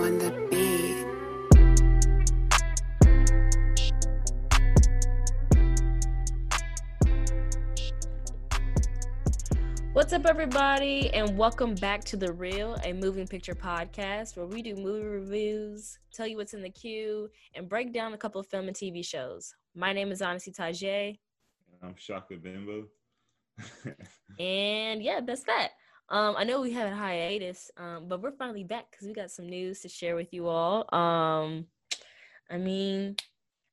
on the beat. What's up, everybody, and welcome back to The Reel, a moving picture podcast where we do movie reviews, tell you what's in the queue, and break down a couple of film and TV shows. My name is Honesty Tajay, I'm Shaka Bimbo. and yeah, that's that. Um, I know we had a hiatus, um, but we're finally back because we got some news to share with you all. Um, I mean,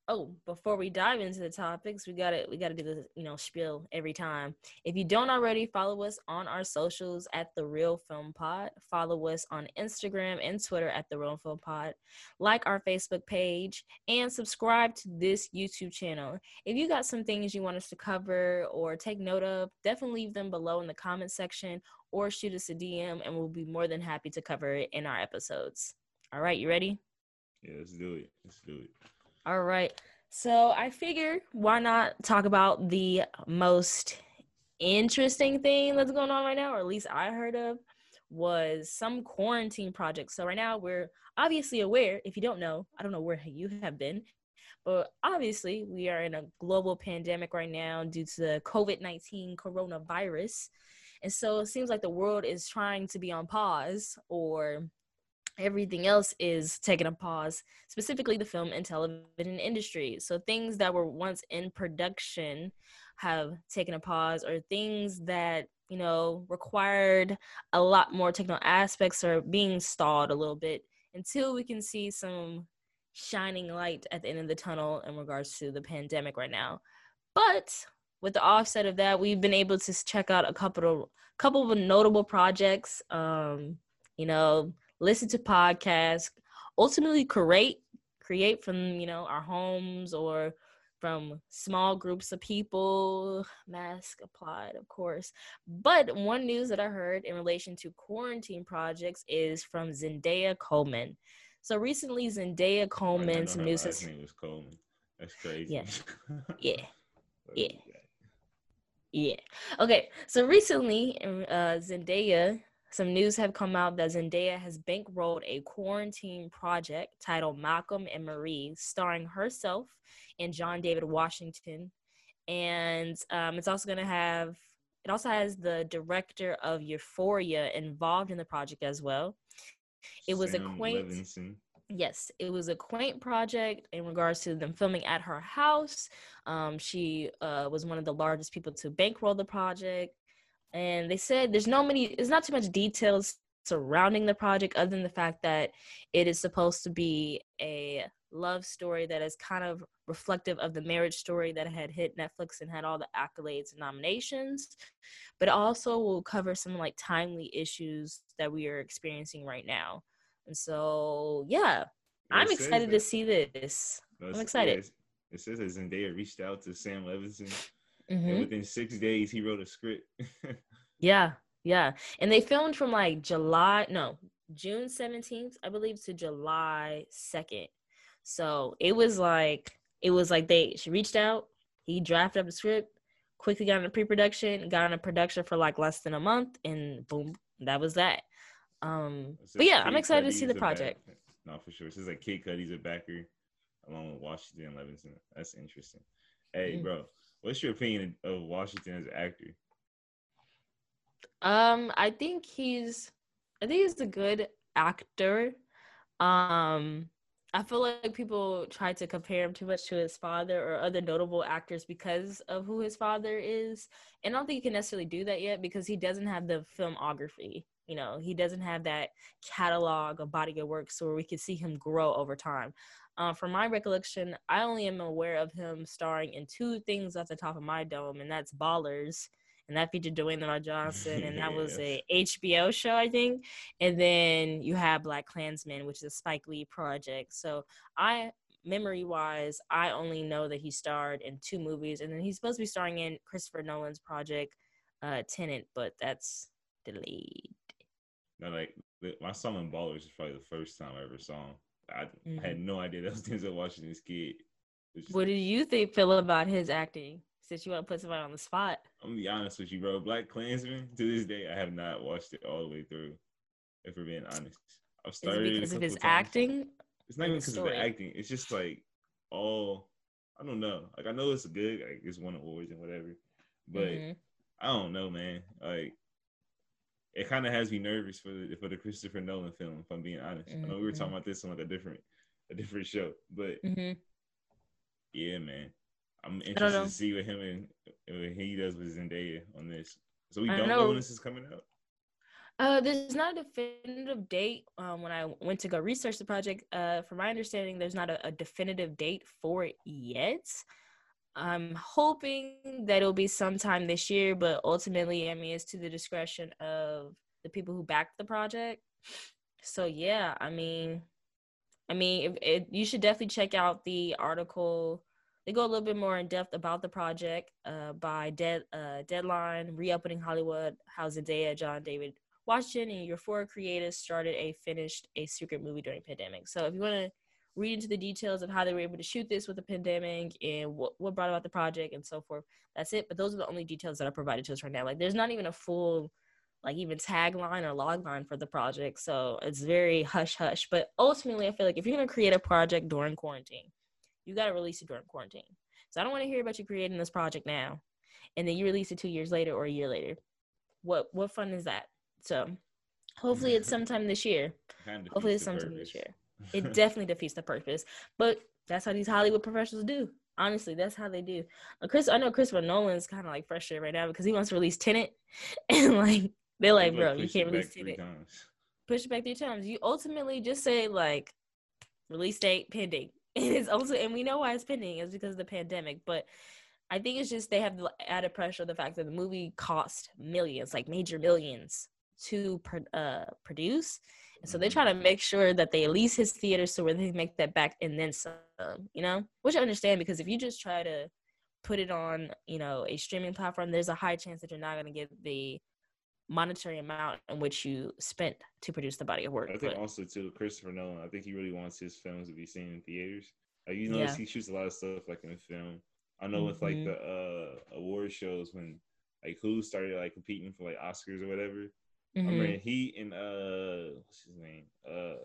oh, before we dive into the topics, we got to we got to do the you know spiel every time. If you don't already, follow us on our socials at the Reel Film Pod. Follow us on Instagram and Twitter at the Reel Film Pod. Like our Facebook page and subscribe to this YouTube channel. If you got some things you want us to cover or take note of, definitely leave them below in the comment section or shoot us a DM, and we'll be more than happy to cover it in our episodes. All right, you ready? Yeah, let's do it. Let's do it. All right. So I figured why not talk about the most interesting thing that's going on right now, or at least I heard of, was some quarantine project. So right now we're obviously aware, if you don't know, I don't know where you have been, but obviously we are in a global pandemic right now due to the COVID 19 coronavirus. And so it seems like the world is trying to be on pause or everything else is taking a pause, specifically the film and television industry. So things that were once in production have taken a pause, or things that you know required a lot more technical aspects are being stalled a little bit until we can see some shining light at the end of the tunnel in regards to the pandemic right now. But with the offset of that, we've been able to check out a couple of couple of notable projects. Um, you know, listen to podcasts, ultimately create create from you know our homes or from small groups of people. Mask applied of course. But one news that i heard in relation to quarantine projects is from zendaya coleman. So recently zendaya coleman some news has name was coleman. That's crazy. Yeah. Yeah. Yeah. Yeah. Okay so recently uh zendaya some news have come out that Zendaya has bankrolled a quarantine project titled Malcolm and Marie, starring herself and John David Washington. And um, it's also going to have, it also has the director of Euphoria involved in the project as well. It was Sam a quaint, Levinson. yes, it was a quaint project in regards to them filming at her house. Um, she uh, was one of the largest people to bankroll the project and they said there's no many there's not too much details surrounding the project other than the fact that it is supposed to be a love story that is kind of reflective of the marriage story that had hit Netflix and had all the accolades and nominations. But also will cover some like timely issues that we are experiencing right now. And so yeah i'm excited to see this. I'm excited. It says that Zendaya reached out to Sam Levinson, Mhm. and within six days he wrote a script. Yeah, yeah. And they filmed from like July, no, June 17th, I believe, to July 2nd. So it was like, it was like they, she reached out, he drafted up the script, quickly got into pre production, got into production for like less than a month, and boom, that was that. Um, It but yeah, I'm Kid excited to see the a back- project. No, for sure. It says like Kid Cudi's a backer, along with Washington Levinson. That's interesting. Hey, Mm. bro, what's your opinion of Washington as an actor? Um, I think he's I think he's a good actor. Um I feel like people try to compare him too much to his father or other notable actors because of who his father is. And I don't think you can necessarily do that yet because he doesn't have the filmography. You know, he doesn't have that catalog of body of work so where we can see him grow over time. Uh, from my recollection, I only am aware of him starring in two things at the top of my dome, and that's Ballers and that featured Dwayne The Rock Johnson, and that was a HBO show, I think. And then you have Black Klansman, which is a Spike Lee project. So I, memory wise, I only know that he starred in two movies, and then he's supposed to be starring in Christopher Nolan's project, uh, Tenet, but that's delayed. No, like my song in Ballers is probably the first time I ever saw him. I, I Mhm. had no idea that was Denzel Washington's kid. What did you think, feel about his acting? Since you want to put somebody on the spot. I'm gonna be honest with you, bro. Black Klansman, to this day, I have not watched it all the way through. If we're being honest, I've started because of his times. acting? It's not even because of the acting. It's just like all I don't know. Like I know it's good. Like it's won awards and whatever, but Mhm. I don't know, man. Like it kind of has me nervous for the for the Christopher Nolan film. If I'm being honest, I know we were talking Mhm. about this on like a different a different show, but Mhm. yeah, man. I'm interested to see what him and what he does with Zendaya on this. So we don't know. know. when this is coming out. Uh, there's not a definitive date. Um, when I went to go research the project, uh, from my understanding, there's not a, a definitive date for it yet. I'm hoping that it'll be sometime this year, but ultimately, I mean, it's to the discretion of the people who backed the project. So yeah, I mean, I mean, if it, you should definitely check out the article. They go a little bit more in depth about the project uh, by Dead uh, Deadline, Reopening Hollywood, how Zendaya, John David Washington, and Euphoria creators started a finished a secret movie during pandemic. So if you want to read into the details of how they were able to shoot this with the pandemic and what, what brought about the project and so forth, that's it. But those are the only details that are provided to us right now. Like there's not even a full like even tagline or logline for the project. So it's very hush hush. But ultimately, I feel like if you're gonna create a project during quarantine, you gotta release it during quarantine. So I don't want to hear about you creating this project now, and then you release it two years later or a year later. What what fun is that? So hopefully it's sometime this year. Hopefully it's sometime this year. It definitely defeats the purpose. But that's how these Hollywood professionals do. Honestly, that's how they do. Uh, Chris, I know Christopher Nolan's kind of like frustrated right now because he wants to release Tenet, and like they're like, bro, you can't release back three Tenet. times. Push it back three times. You ultimately just say like, release date pending. And it's also, and we know why it's pending is because of the pandemic. But I think it's just they have the added pressure of the fact that the movie cost millions, like major millions, to uh, produce. And so they're Mhm. trying to make sure that they lease his theaters so where they make that back and then some, you know? Which I understand because if you just try to put it on, you know, a streaming platform, there's a high chance that you're not going to get the monetary amount in which you spent to produce the body of work. I think But also too Christopher Nolan. I think he really wants his films to be seen in theaters. Like you notice Yeah. he shoots a lot of stuff like in the film. I know with like Mhm. the uh award shows when like who started like competing for like Oscars or whatever. I Mhm. remember he and uh what's his name uh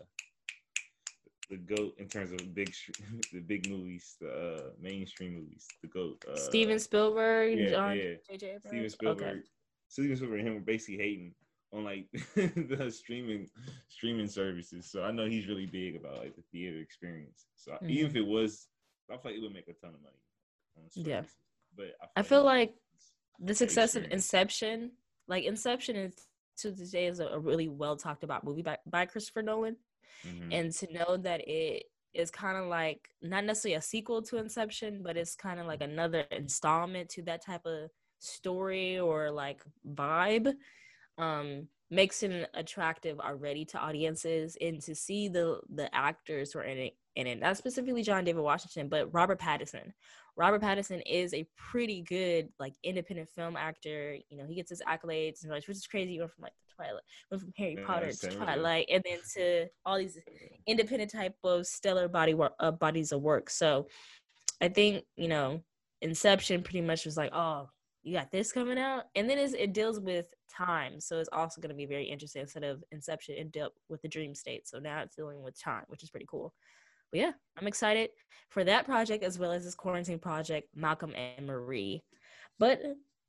the goat in terms of big the big movies the uh mainstream movies the goat uh, Steven Spielberg, yeah, John yeah. J.J. Steven? Spielberg Okay. Steven Spielberg and him were basically hating on like the streaming streaming services. So I know he's really big about like the theater experience. So even if it was, I feel like it would make a ton of money. On Mm-hmm. Yeah. but I feel like it's- the success of. Inception, like Inception is to this day is a, a really well talked about movie by, by Christopher Nolan. Mhm. And to know that it is kind of like not necessarily a sequel to Inception, but it's kind of like another installment to that type of story or like vibe um makes it attractive already to audiences and to see the the actors who are in it in it not specifically john david washington but robert pattinson. Robert pattinson is a pretty good like independent film actor. You know he gets his accolades and like which is crazy. He went from like the twilight went from harry Yeah, potter to twilight and then to all these independent type of stellar body work uh, bodies of work. So i think you know inception pretty much was like oh you got this coming out? And then it deals with time so it's also going to be very interesting instead of inception it dealt with the dream state so now it's dealing with time which is pretty cool. But yeah i'm excited for that project as well as this quarantine project malcolm and marie. But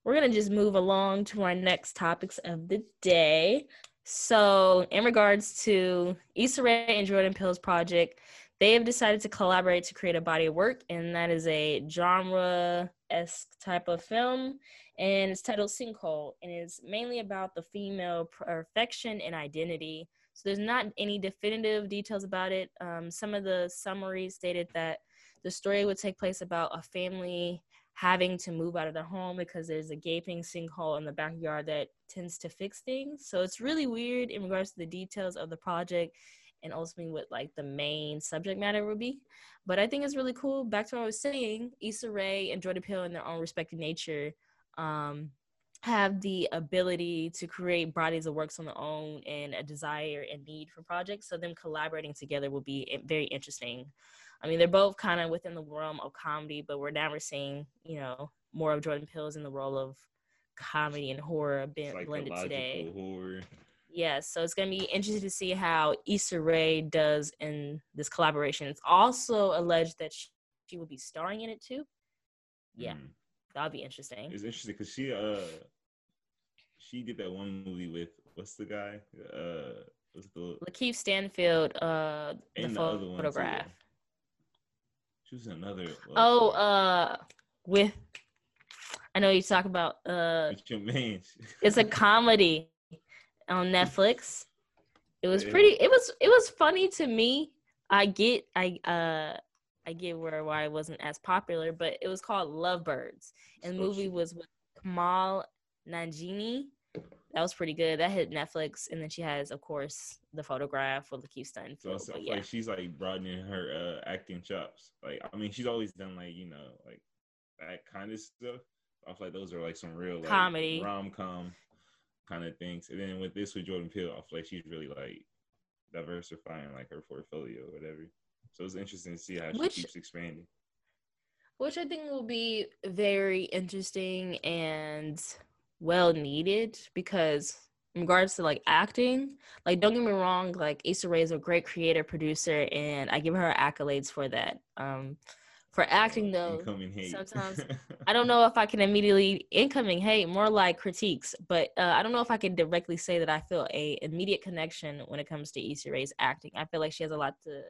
we're going to just move along to our next topics of the day. So in regards to Issa Rae and Jordan Peele's project they have decided to collaborate to create a body of work and that is a genre esque type of film and it's titled Sinkhole, and it's mainly about the female perfection and identity. So there's not any definitive details about it. Um, some of the summaries stated that the story would take place about a family having to move out of their home because there's a gaping sinkhole in the backyard that tends to fix things. So it's really weird in regards to the details of the project and ultimately what like the main subject matter would be. But I think it's really cool. Back to what I was saying, Issa Rae and Jordan Peele in their own respective nature um, have the ability to create bodies of works on their own and a desire and need for projects. So them collaborating together will be very interesting. I mean, they're both kind of within the realm of comedy, but we're now we're seeing, you know, more of Jordan Peele's in the role of comedy and horror blended today. horror. Yeah, so it's gonna be interesting to see how Issa Rae does in this collaboration. It's also alleged that she, she will be starring in it too. Yeah, mm. that'll be interesting. It's interesting because she uh she did that one movie with what's the guy uh what's the Lakeith Stanfield uh the, the photograph. She was another. Oh, uh, with I know you talk about uh, it's your man. it's a comedy on Netflix. It was pretty. It was it was funny to me. I get I uh I get where why it wasn't as popular, but it was called Lovebirds, and the movie was with Kumail Nanjiani. That was pretty good. That hit Netflix, and then she has, of course, the photograph with Lakeith Stanfield. So, so yeah. like she's like broadening her uh, acting chops. Like I mean, she's always done like you know like that kind of stuff. I feel like those are like some real like, comedy rom com kind of things. And then with this with Jordan Peele, I feel like she's really like diversifying like her portfolio or whatever. So it's interesting to see how which, she keeps expanding. Which I think will be very interesting and well needed because in regards to like acting, like don't get me wrong, like Issa Rae is a great creator producer and I give her accolades for that. Um for acting though, sometimes I don't know if I can immediately incoming hate, more like critiques. But uh, I don't know if I can directly say that I feel a immediate connection when it comes to Issa Rae's acting. I feel like she has a lot to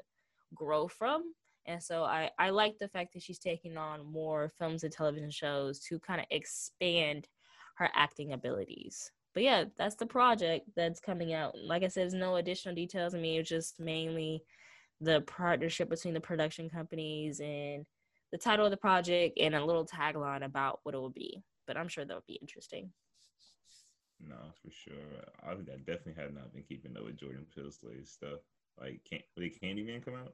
grow from, and so I I like the fact that she's taking on more films and television shows to kind of expand her acting abilities. But yeah, that's the project that's coming out. Like I said, there's no additional details. I mean, it's just mainly the partnership between the production companies and the title of the project and a little tagline about what it will be. But I'm sure that would be interesting. No, for sure. I I definitely have not been keeping up with Jordan Peele's stuff. Like, can't did Candyman come out?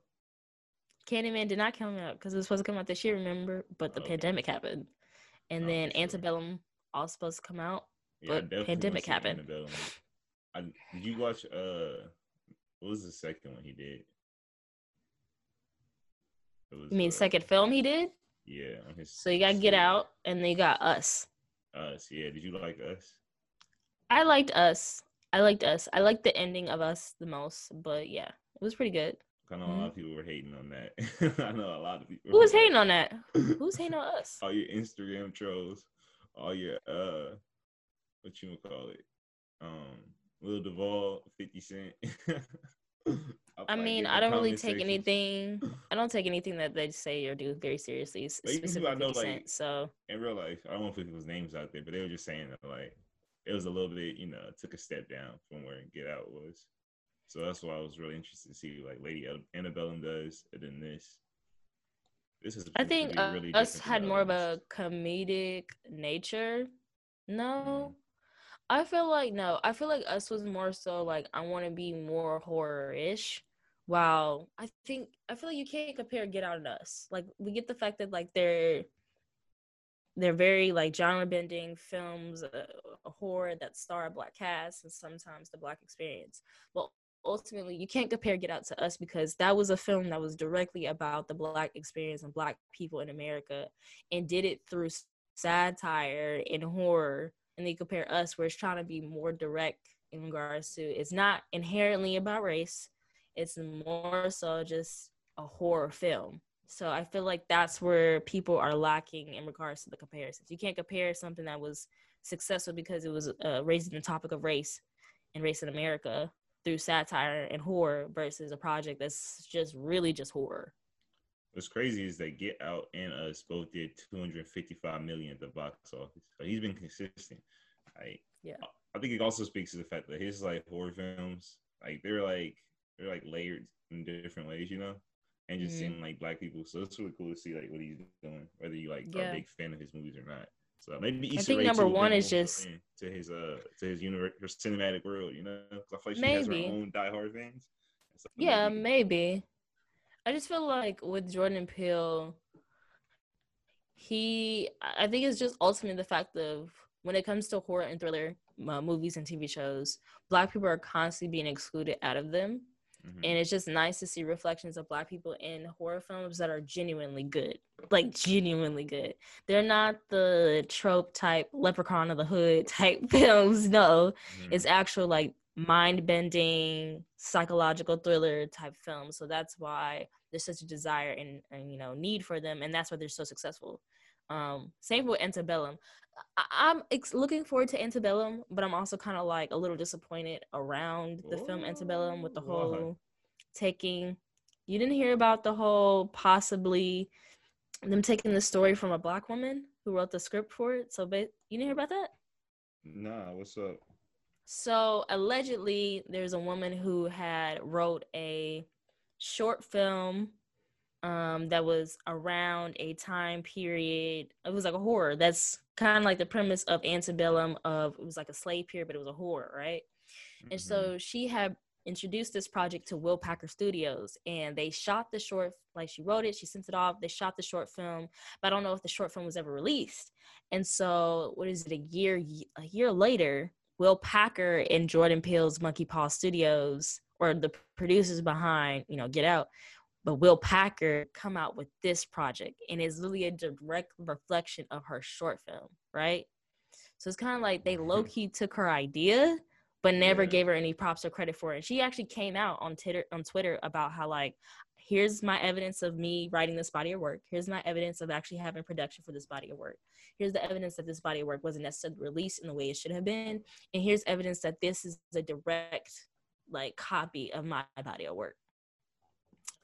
Candyman did not come out because it was supposed to come out this year, remember? But the okay. pandemic happened, and then sure. Antebellum all supposed to come out, yeah, but pandemic happened. I, did you watch? Uh, what was the second one he did? Was, you mean uh, second film he did? Yeah. so you got Get Out, and they got Us. Us, yeah. Did you like Us? I liked Us. I liked Us. I liked the ending of Us the most, but yeah, it was pretty good. I know mm-hmm. a lot of people were hating on that. I know a lot of people. Who was hating on that? Who's hating on us? All your Instagram trolls, all your uh, what you gonna call it, um, Lil Duval, Fifty Cent. I mean, I don't really take anything. I don't take anything that they say or do very seriously. Specifically, I know, like, so in real life, I don't want to put people's names out there, but they were just saying that like it was a little bit, you know, took a step down from where Get Out was. So that's why I was really interested to see like Lady Antebellum does, and then this. This is. I think uh, really us had more of a comedic nature. No, mm. I feel like no. I feel like us was more so like I want to be more horror ish wow i think i feel like you can't compare get out and us like we get the fact that like they're they're very like genre bending films uh, horror that star a black cast and sometimes the black experience well ultimately you can't compare get out to us because that was a film that was directly about the black experience and black people in america and did it through satire and horror and they compare us where it's trying to be more direct in regards to it's not inherently about race it's more so just a horror film. So I feel like that's where people are lacking in regards to the comparisons. You can't compare something that was successful because it was uh, raising the topic of race and race in America through satire and horror versus a project that's just really just horror. What's crazy is that Get Out and Us both did 255 million at the box office. So he's been consistent. Like, yeah. I think it also speaks to the fact that his like horror films, like they're like they're like layered in different ways, you know, and just mm-hmm. seeing like black people. So it's really cool to see like what he's doing, whether you like yeah. are a big fan of his movies or not. So maybe Issa I think Rae number one is just to his uh to his universe, cinematic world, you know. Because I feel like she maybe. has her own diehard fans. So yeah, maybe. maybe. I just feel like with Jordan Peele, he I think it's just ultimately the fact of when it comes to horror and thriller uh, movies and TV shows, black people are constantly being excluded out of them. Mm-hmm. And it's just nice to see reflections of black people in horror films that are genuinely good. Like genuinely good. They're not the trope type leprechaun of the hood type films. No. Mm-hmm. It's actual like mind bending psychological thriller type films. So that's why there's such a desire and, and you know need for them, and that's why they're so successful. Um, same with Antebellum. I- am ex- looking forward to Antebellum, but I'm also kind of like a little disappointed around the Ooh, film Antebellum with the whole taking. You didn't hear about the whole possibly them taking the story from a black woman who wrote the script for it. So, but you didn't hear about that? Nah, what's up? So allegedly, there's a woman who had wrote a short film um, that was around a time period. It was like a horror. That's kind of like the premise of Antebellum. Of it was like a slave period, but it was a horror, right? Mm-hmm. And so she had introduced this project to Will Packer Studios, and they shot the short. Like she wrote it, she sent it off. They shot the short film, but I don't know if the short film was ever released. And so, what is it? A year, a year later, Will Packer and Jordan Peele's Monkey Paw Studios, or the producers behind, you know, Get Out, but Will Packer come out with this project, and it's really a direct reflection of her short film, right? So it's kind of like they mm-hmm. low key took her idea, but never yeah. gave her any props or credit for it. And she actually came out on Twitter on Twitter about how like here's my evidence of me writing this body of work. Here's my evidence of actually having production for this body of work. Here's the evidence that this body of work wasn't necessarily released in the way it should have been. And here's evidence that this is a direct like copy of my body of work.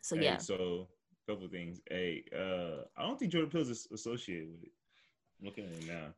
So hey, yeah. So a couple things. Hey, uh, I don't think Jordan Peele's is associated with it. I'm looking at it now.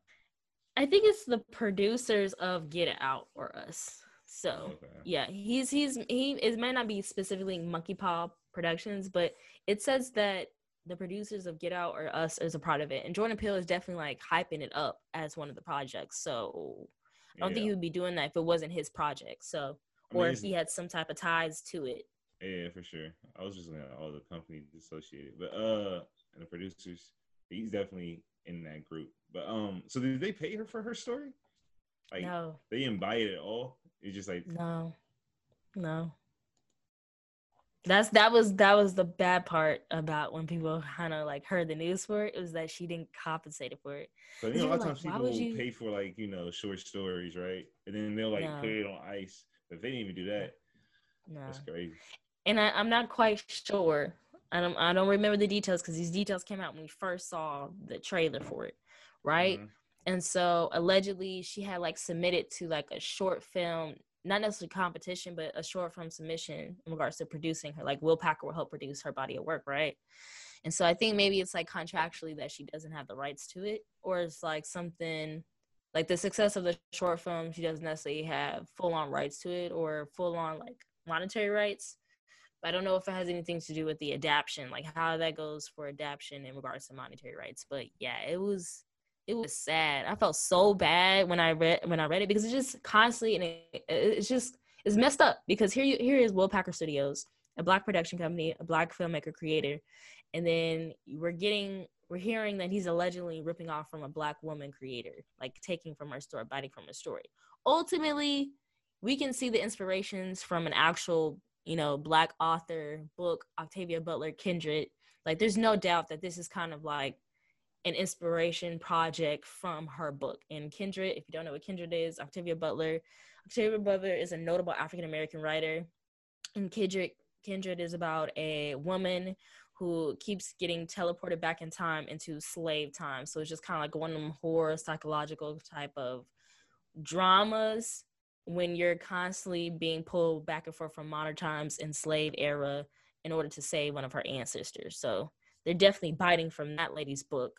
I think it's the producers of Get It Out or Us. So okay. yeah, he's he's he it might not be specifically Monkey Paw Productions, but it says that the producers of Get Out or Us is a part of it, and Jordan Peele is definitely like hyping it up as one of the projects. So I don't yeah. think he would be doing that if it wasn't his project. So or I mean, if he had some type of ties to it. Yeah, for sure. I was just looking at all the companies associated, but uh, and the producers, he's definitely in that group. But um, so did they pay her for her story? Like, no, they invited it all. It's just like no, no. That's that was that was the bad part about when people kind of like heard the news for it. It was that she didn't compensate it for it. But you know, a lot of times like, people will you... pay for like you know short stories, right? And then they'll like no. put it on ice. But they didn't even do that. No, that's crazy and I, am not quite sure. I don't I don't remember the details because these details came out when we first saw the trailer for it, right? Mm-hmm. And so allegedly she had like submitted to like a short film, not necessarily competition, but a short film submission in regards to producing her. Like Will Packer will help produce her body of work, right? And so I think maybe it's like contractually that she doesn't have the rights to it, or it's like something like the success of the short film, she doesn't necessarily have full on rights to it or full on like monetary rights. But I don't know if it has anything to do with the adaptation, like how that goes for adaptation in regards to monetary rights. But yeah, it was it was sad. I felt so bad when I read when I read it because it's just constantly and it, it's just it's messed up because here you here is Will Packer Studios, a black production company, a black filmmaker creator, and then we're getting we're hearing that he's allegedly ripping off from a black woman creator, like taking from her story, biting from her story. Ultimately, we can see the inspirations from an actual you know, black author book, Octavia Butler Kindred. Like, there's no doubt that this is kind of like an inspiration project from her book. And Kindred, if you don't know what Kindred is, Octavia Butler. Octavia Butler is a notable African American writer. And Kindred, Kindred is about a woman who keeps getting teleported back in time into slave time. So it's just kind of like one of them horror psychological type of dramas when you're constantly being pulled back and forth from modern times and slave era in order to save one of her ancestors. So they're definitely biting from that lady's book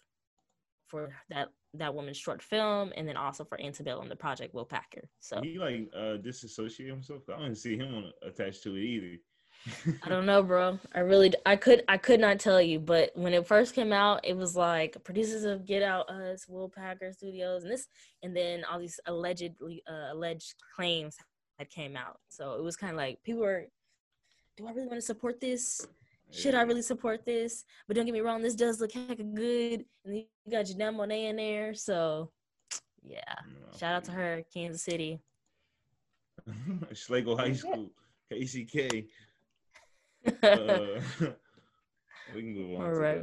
for that that woman's short film, and then also for Antebellum, the project Will Packer. So he like uh disassociate himself. I don't see him attached to it either. I don't know, bro. I really, I could, I could not tell you. But when it first came out, it was like producers of Get Out Us, Will Packer Studios, and this, and then all these allegedly uh, alleged claims that came out. So it was kind of like people were, do I really want to support this? Should I really support this? But don't get me wrong, this does look heck good, and you got Janelle Monáe in there. So yeah, no, shout out to her, Kansas City. Schlagle High School, KCK. uh, we can move on All right.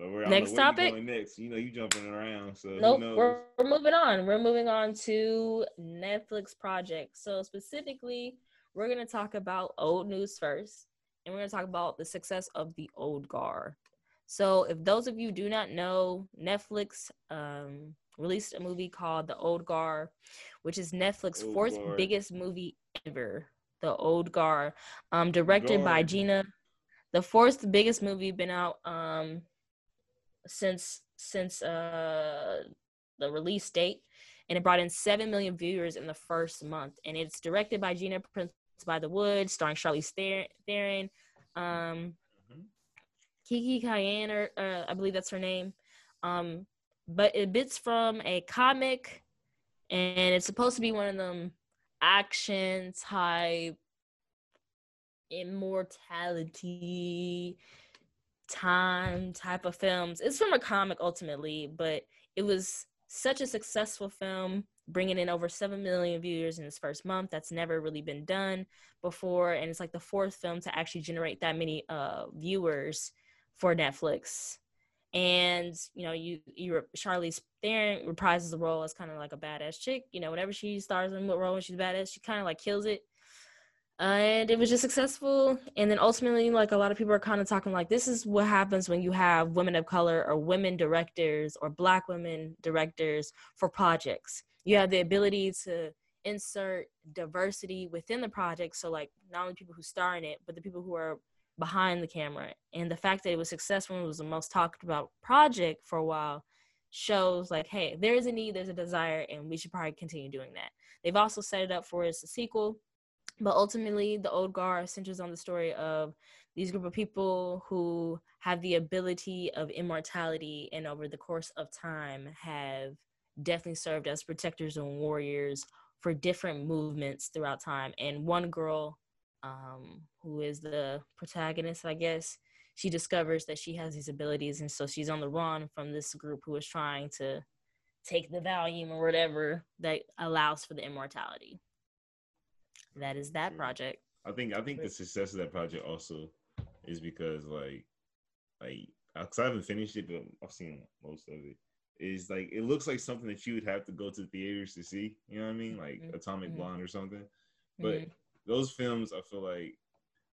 to right. Well, next topic. next, you know, you jumping around. So nope, we're, we're moving on. We're moving on to Netflix projects. So specifically, we're gonna talk about old news first, and we're gonna talk about the success of the old guard. So, if those of you do not know, Netflix um, released a movie called The Old Guard, which is Netflix's old fourth guard. biggest movie ever. The Old Guard, um, directed guard. by Gina. The fourth biggest movie been out um, since since uh, the release date, and it brought in seven million viewers in the first month. And it's directed by Gina Prince Bythewood, starring Charlize Theron. Um, Kiki Cayenne, or uh, I believe that's her name. Um, but it bits from a comic, and it's supposed to be one of them action type immortality time type of films. It's from a comic ultimately, but it was such a successful film, bringing in over 7 million viewers in its first month. That's never really been done before. And it's like the fourth film to actually generate that many uh, viewers for Netflix. And you know, you you Charlize Theron reprises the role as kind of like a badass chick. You know, whenever she stars in a role when she's badass, she kind of like kills it. And it was just successful. And then ultimately, like a lot of people are kind of talking like this is what happens when you have women of color or women directors or black women directors for projects. You have the ability to insert diversity within the project. So like not only people who star in it, but the people who are behind the camera. And the fact that it was successful and was the most talked about project for a while shows like, hey, there is a need, there's a desire, and we should probably continue doing that. They've also set it up for as a sequel, but ultimately, the old guard centers on the story of these group of people who have the ability of immortality and over the course of time have definitely served as protectors and warriors for different movements throughout time. And one girl um, who is the protagonist, I guess, she discovers that she has these abilities, and so she's on the run from this group who is trying to take the volume or whatever that allows for the immortality. That is that project. I think I think the success of that project also is because like like because I haven't finished it, but I've seen most of it. Is like it looks like something that you would have to go to the theaters to see. You know what I mean? Like mm-hmm. Atomic mm-hmm. Blonde or something. But mm-hmm those films I feel like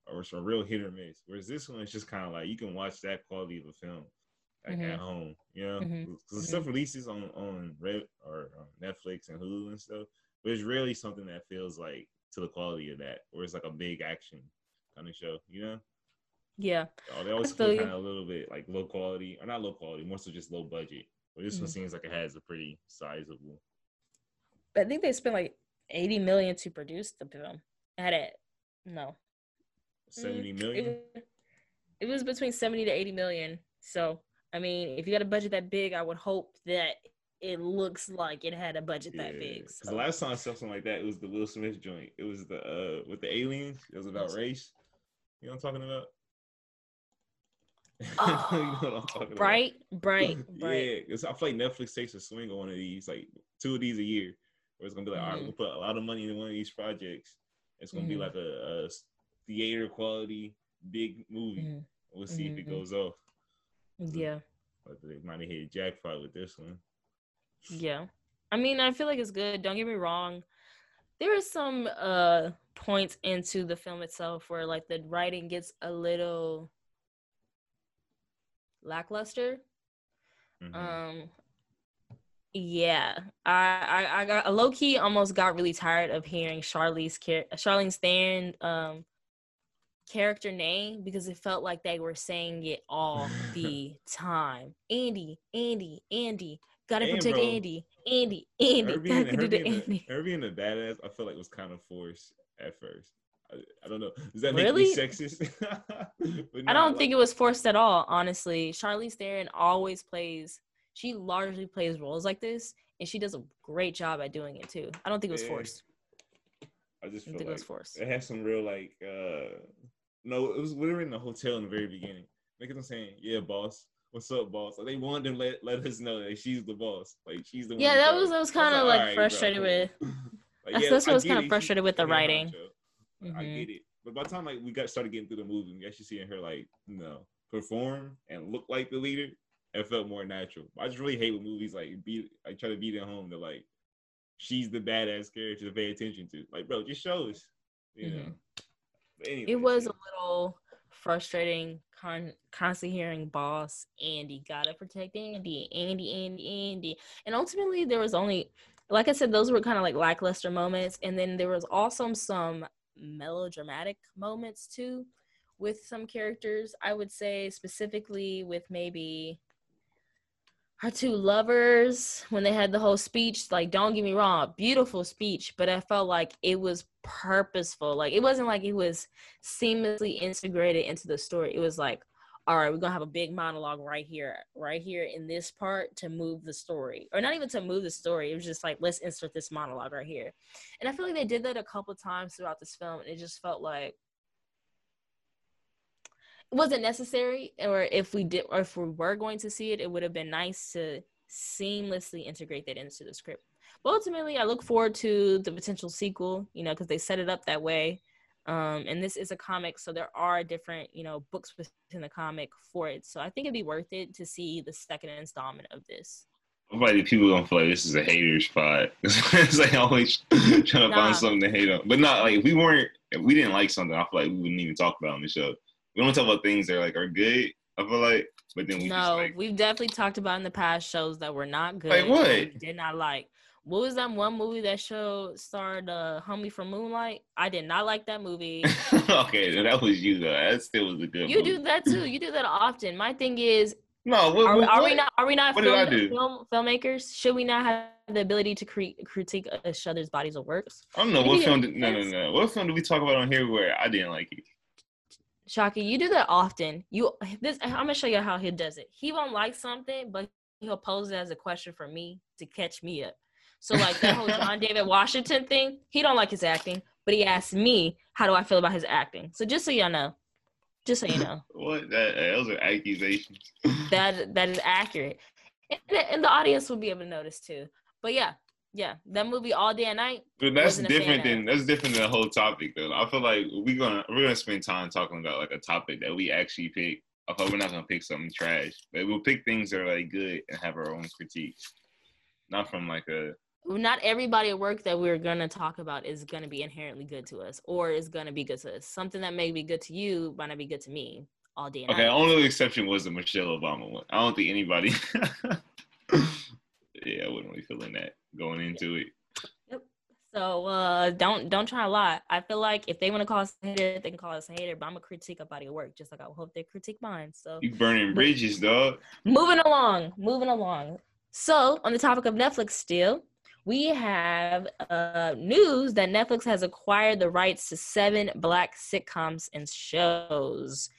are a real hit or miss. Whereas this one is just kind of like you can watch that quality of a film like mm-hmm. at home, you know, because mm-hmm. mm-hmm. stuff releases on on Red or um, Netflix and Hulu and stuff, but it's really something that feels like to the quality of that, or it's like a big action kind of show, you know. Yeah. Oh, they always feel kind of a little bit like low quality, or not low quality, more so just low budget. But this mm-hmm. one seems like it has a pretty sizable. I think they spent like eighty million to produce the film at it. No. 70 mm, million? It, it was between 70 to 80 million. So, I mean, if you got a budget that big, I would hope that it looks like it had a budget yeah. that big. So. The last time I saw something like that, it was the Will Smith joint. It was the uh with the aliens. It was about race. You know what I'm talking about? Oh, you know what I'm talking bright, about? Bright, bright, Yeah, I feel like Netflix takes a swing on one of these, like two of these a year, where it's gonna be like, mm-hmm. all right, we'll put a lot of money in one of these projects, it's gonna mm-hmm. be like a, a, theater quality big movie. Mm-hmm. We'll see if it mm-hmm. goes off. Yeah. But they might have hit jackpot with this one. Yeah. I mean, I feel like it's good. Don't get me wrong. There are some uh points into the film itself where like the writing gets a little lackluster. Mm-hmm. Um yeah, I I, I got low key almost got really tired of hearing Charlize Theron um character name because it felt like they were saying it all the time. Andy, Andy, Andy, gotta protect bro, Andy, Andy, Andy. Her being, her, being Andy. Her being a badass, I feel like was kind of forced at first. I, don't know. Does that make really? me sexist? I don't like, think it was forced at all. Honestly, Charlize Theron always plays she largely plays roles like this, and she does a great job at doing it too. I don't think it was yeah. forced. I just I think like it was forced. It has some real like uh no, it was we were in the hotel in the very beginning. Making them saying, "Yeah, boss, what's up, boss?" Like they wanted to let let us know that she's the boss. Like she's the yeah. That was I was kind of like, like right, frustrated bro. with. like, that's, yeah, that's what I was kind of frustrated with the writing. Mm-hmm. I get it, but by the time like we got started getting through the movie, we actually seeing her like you know perform and look like the leader. it felt more natural. I just really hate when movies like beat like try to beat it home that like she's the badass character to pay attention to. Like, bro, just show us. You mm-hmm. know. Anyway, it was yeah. a little frustrating con- constantly hearing boss andy gotta protect andy andy andy andy and ultimately there was only like i said those were kind of like lackluster moments and then there was also some melodramatic moments too with some characters. I would say specifically with maybe our two lovers when they had the whole speech like don't get me wrong beautiful speech but i felt like it was purposeful. Like it wasn't like it was seamlessly integrated into the story. It was like all right we're gonna have a big monologue right here right here in this part to move the story or not even to move the story it was just like let's insert this monologue right here. And i feel like they did that a couple times throughout this film and it just felt like it wasn't necessary or if we did or if we were going to see it it would have been nice to seamlessly integrate that into the script. But ultimately i look forward to the potential sequel you know because they set it up that way um, and this is a comic so there are different you know books within the comic for it so i think it'd be worth it to see the second installment of this like people don't feel like this is a hater spot. it's like always trying to nah. find something to hate on. But not like if we weren't if we didn't like something, I feel like we wouldn't even talk about on the show we don't talk about things that are like are good. I feel like, but then we no, just, like, we've definitely talked about in the past shows that were not good. Like what? Did not like. What was that one movie that show starred uh, Homie from Moonlight? I did not like that movie. okay, that was you though. That still was a good. You movie. do that too. You do that often. My thing is, no. What, are, what, are we not? Are we not film, film, filmmakers? Should we not have the ability to cre- critique each other's bodies of works? I don't know what film. Did, no, no, no. What film did we talk about on here where I didn't like it? Shaki, you do that often. You this I'm gonna show you how he does it. He won't like something, but he'll pose it as a question for me to catch me up. So like that whole John David Washington thing, he don't like his acting, but he asked me how do I feel about his acting. So just so y'all know, just so you know. what that those are accusations. that that is accurate, and, and the audience will be able to notice too. But yeah, yeah, that movie all day and night. But that's different than that's different than the whole topic though. I feel like we're gonna we're gonna spend time talking about like a topic that we actually pick. I thought we're not gonna pick something trash, but we'll pick things that are like good and have our own critiques, not from like a. Not everybody at work that we're gonna talk about is gonna be inherently good to us, or is gonna be good to us. Something that may be good to you might not be good to me all day. okay, night. only exception was the Michelle Obama one. I don't think anybody. yeah, I wouldn't really feeling that going into it. Yep. So uh, don't don't try a lot. I feel like if they want to call us a hater, they can call us a hater. But I'm gonna critique a body of work, just like I hope they critique mine. So you burning bridges, dog. Moving along, moving along. So on the topic of Netflix, still, we have uh, news that Netflix has acquired the rights to seven black sitcoms and shows.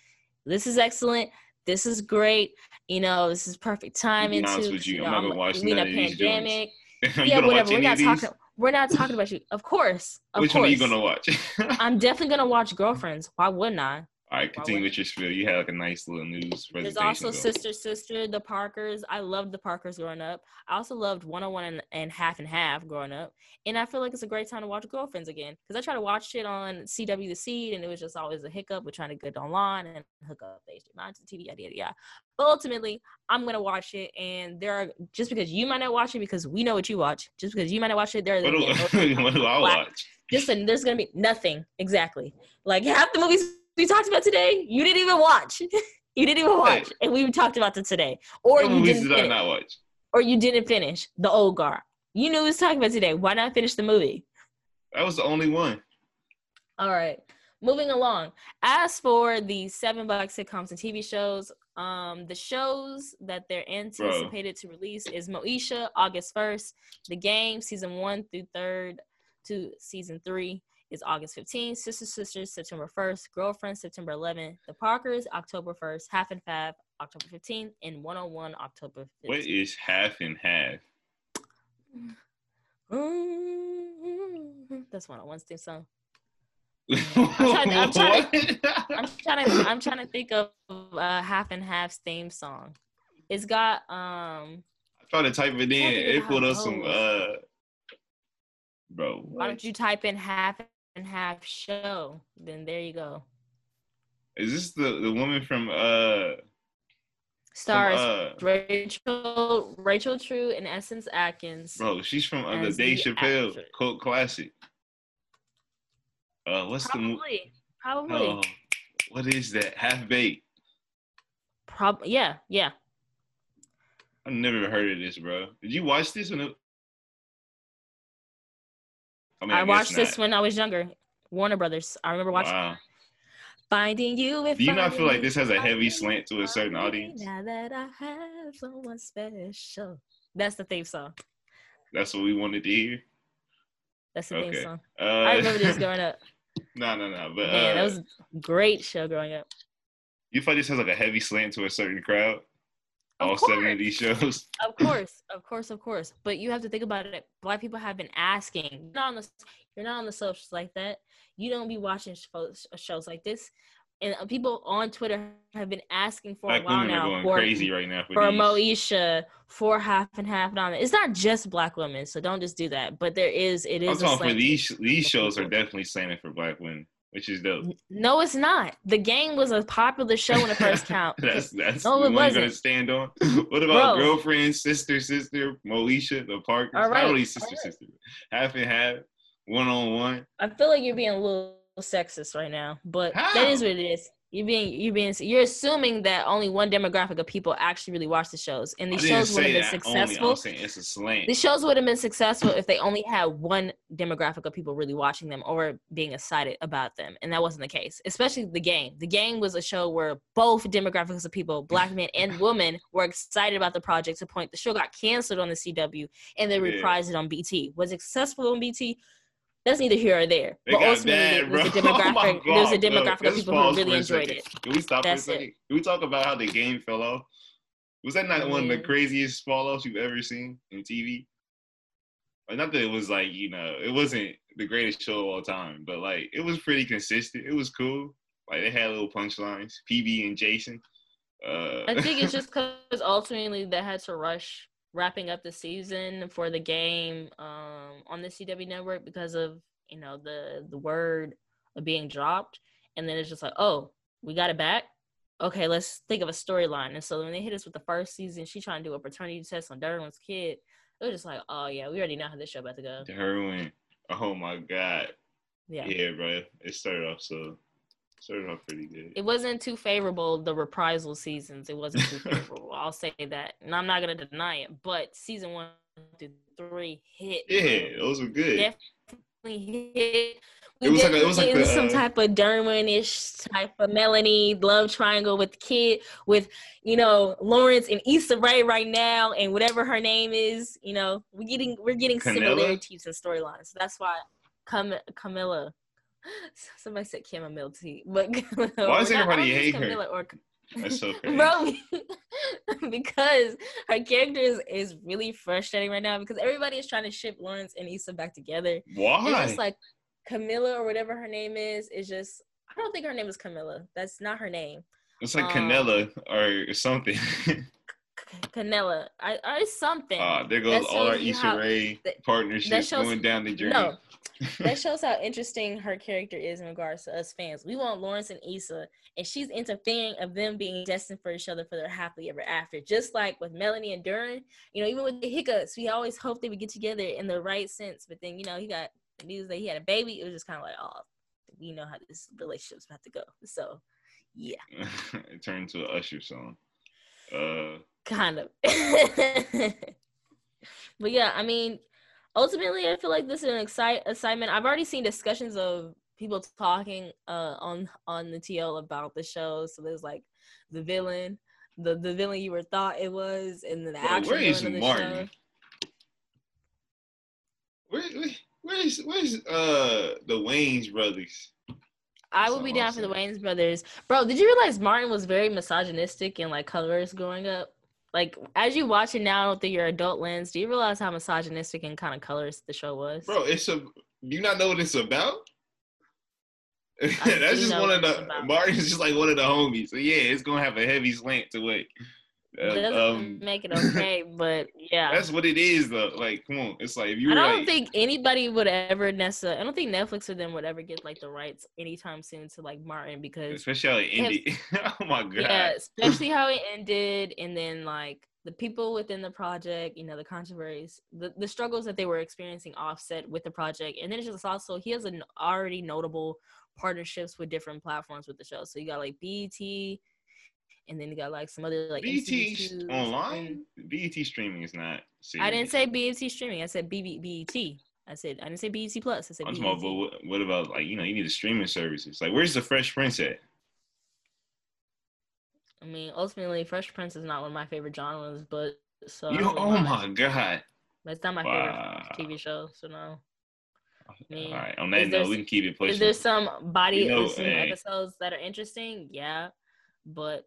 This is excellent. This is great. You know, this is perfect time into with you, you know, I'm not gonna watch none of pandemic. yeah, whatever. We're not talking. We're not talking about you. Of course. Of Which course. one are you gonna watch? I'm definitely gonna watch Girlfriends. Why wouldn't I? All right, continue with your spiel. You had like a nice little news presentation. There's also Sister Sister, The Parkers. I loved The Parkers growing up. I also loved 101 and, and Half and Half growing up. And I feel like it's a great time to watch Girlfriends again. Because I try to watch it on CW The Seed and it was just always a hiccup with trying to get online and hook up the HDMI to the TV, yada, yada, yada. But ultimately, I'm going to watch it. And there are, just because you might not watch it because we know what you watch, just because you might not watch it, there are. What do, what do I watch? Just, there's going to be nothing. Exactly. Like half the movies we talked about today, you didn't even watch. you didn't even watch, and we talked about them today. Or you didn't did finish. not watch? Or you didn't finish the old guard. You knew we was talking about today. Why not finish the movie? That was the only one. All right. Moving along. As for the seven black sitcoms and TV shows, um, the shows that they're anticipated Bro. to release is Moesha, August 1st, The Game, season one through third to season three, is August 15th, Sister Sisters September 1st, Girlfriend September 11th, The Parkers October 1st, Half and Half October 15th, and 101 October 15th. What is Half and Half? That's 101's theme song. I'm, trying to, I'm, trying to, I'm, trying to, I'm trying to think of uh, Half and Half's theme song. It's got um. I tried to type it in. It put up some uh. Bro, what? why don't you type in half and half show, then there you go. Is this the the woman from uh? Stars From, uh, Rachel Rachel True and Essence Atkins. bro, she's from uh, the Dave the Chappelle actress. cult classic. Uh, what's the mo- Probably. Probably. oh, what is that? Half baked. Prob yeah, yeah. I've never heard of this, bro. Did you watch this when it? I, mean, I, guess watched this when I was younger. Warner Brothers. I remember watching Wow. Finding You. If Do you not feel like this has a heavy slant to a certain audience? Now that I have someone special. That's the theme song. That's what we wanted to hear. That's the theme song. Uh, I remember this growing up. no, no, no. But Man, uh, that was a great show growing up. you feel like this has like a heavy slant to a certain crowd? Of All seven of these shows. Of course, of course, of course. But you have to think about it. Black people have been asking. You're not on the, you're not on the socials like that. You don't be watching shows, shows like this. And uh, people on Twitter have been asking for Black a while now for, crazy right now for, for. Moesha, for half and half dominant. It's not just black women, so don't just do that. But there is it is. I'm talking for these these shows are definitely slanted for black women, which is dope. No, it's not. The game was a popular show when it first count. that's that's No, the it one you're gonna wasn't. stand on. what about Bro. girlfriend, sister, sister, Moesha, the Parkers? All Not right, really sister, right. sister. Half and half, one on one. I feel like you're being a little sexist right now, but that is what it is. You're being you're being you're assuming that only one demographic of people actually really watch the shows, and these shows would have been only. Successful. saying it's a slant. These shows would have been successful if they only had one demographic of people really watching them or being excited about them, and that wasn't the case. Especially the game. The game was a show where both demographics of people, black men and women, were excited about the project. To point the show got canceled on the CW, and they Yeah. reprised it on BT. Was it successful on BT? That's neither here or there. They but got ultimately, bad, it was a bro. Oh my demographic. there was a God, bro. demographic of people who really enjoyed it. Can we stop That's for a it. second? Can we talk about how the game fell off? Was that not I one of the craziest fall offs you've ever seen in TV? Like, not that it was like you know, it wasn't the greatest show of all time, but like it was pretty consistent. It was cool. Like they had little punchlines. PB and Jason. Uh, I think it's just because ultimately they had to rush wrapping up the season for the game um, on the CW network because of you know the the word of being dropped, and then it's just like, oh, we got it back. Okay, let's think of a storyline. And so when they hit us with the first season, she trying to do a paternity test on Derwin's kid. It was just like, oh yeah, we already know how this show about to go. heroin. Oh my god. Yeah. Yeah, bro. It started off so started off pretty good. It wasn't too favorable the reprisal seasons. It wasn't too favorable. I'll say that, and I'm not gonna deny it. But season one through three hit. yeah, those were good. definitely hit. We It was like a- it was like the, some uh, type of Derwin-ish type of Melanie love triangle with the kid with you know Lawrence and Issa Rae right now and whatever her name is. You know we're getting we're getting Canella? similarities in storylines. So that's why Cam- Camilla. Somebody said chamomile tea, but Why does we're not- I everybody hate her? Or, That's so crazy. bro because her character is, is really frustrating right now because everybody is trying to ship lawrence and issa back together Why? it's just like camilla or whatever her name is is just i don't think her name is camilla that's not her name It's like Um, Canella or something. Canella I, I something uh, there goes all our Issa Rae partnerships going down the drain. no that shows how interesting her character is in regards to us fans. We want Lawrence and Issa, and she's interfering of them being destined for each other for their happily ever after. Just like with Melanie and Derwin, you know, even with the hiccups, we always hoped they would get together in the right sense. But then, you know, he got news that he had a baby. It was just kind of like, oh, we know how this relationship's about to go. So, yeah, it turned to an Usher song. Uh, kind of. but yeah, I mean, ultimately, I feel like this is an excite assignment. I've already seen discussions of people talking uh, on on the TL about the show. So there's like the villain, the the villain you were thought it was, and then the bro, actual where is Martin? show. Where, where, where's where's uh the Wayans brothers? I would be down for the Wayans brothers, bro. Did you realize Martin was very misogynistic and like colorist growing up? Like as you watch it now through your adult lens, do you realize how misogynistic and kind of colorist the show was? Bro, it's a. Do you not know what it's about? That's just one of the. Martin's just like one of the homies. So yeah, it's gonna have a heavy slant to it. Doesn't um, make it okay, but yeah, that's what it is though. Like, come on, it's like if you. I don't like, think anybody would ever necessarily. I don't think Netflix or them would ever get like the rights anytime soon to like Martin because especially how it ended. oh my god. Yeah, especially how it ended, and then like the people within the project, you know, the controversies, the, the struggles that they were experiencing offset with the project. And then it's just also, he has an already notable partnerships with different platforms with the show. So you got like BET, and then you got like some other like BET online. And, BET streaming is not. Serious. I didn't say BET streaming. I said BB, BET. I said I didn't say BET Plus. I said. I'm talking about, but what about like you know you need the streaming services? Like where's the Fresh Prince at? I mean, ultimately, Fresh Prince is not one of my favorite genres, but so. Uh, you, oh my god. That's not my wow. favorite TV show, so no. I mean, All right. On that note, we can keep it pushing. Is there some body you know, hey, eh. episodes that are interesting? Yeah, but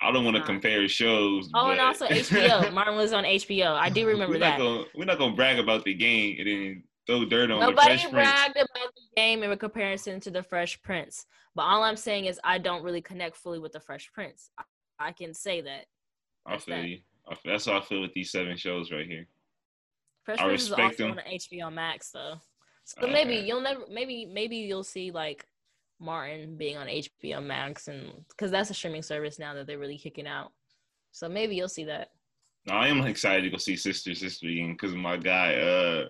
I don't want to compare shows. Oh, and also HBO. Martin was on HBO. I do remember we're that. Not gonna, we're not gonna brag about the game and then throw dirt on Nobody the Fresh bragged Prince. about the game in comparison to the Fresh Prince. But all I'm saying is I don't really connect fully with the Fresh Prince. I, I can say that. That's I feel that. you. I feel, that's how I feel with these seven shows right here. Fresh I Prince is also them. on HBO Max though. So okay. maybe you'll never maybe maybe you'll see like Martin being on HBO Max and because that's a streaming service now that they're really kicking out. So maybe you'll see that. No, I am excited to go see Sister Sister again because my guy uh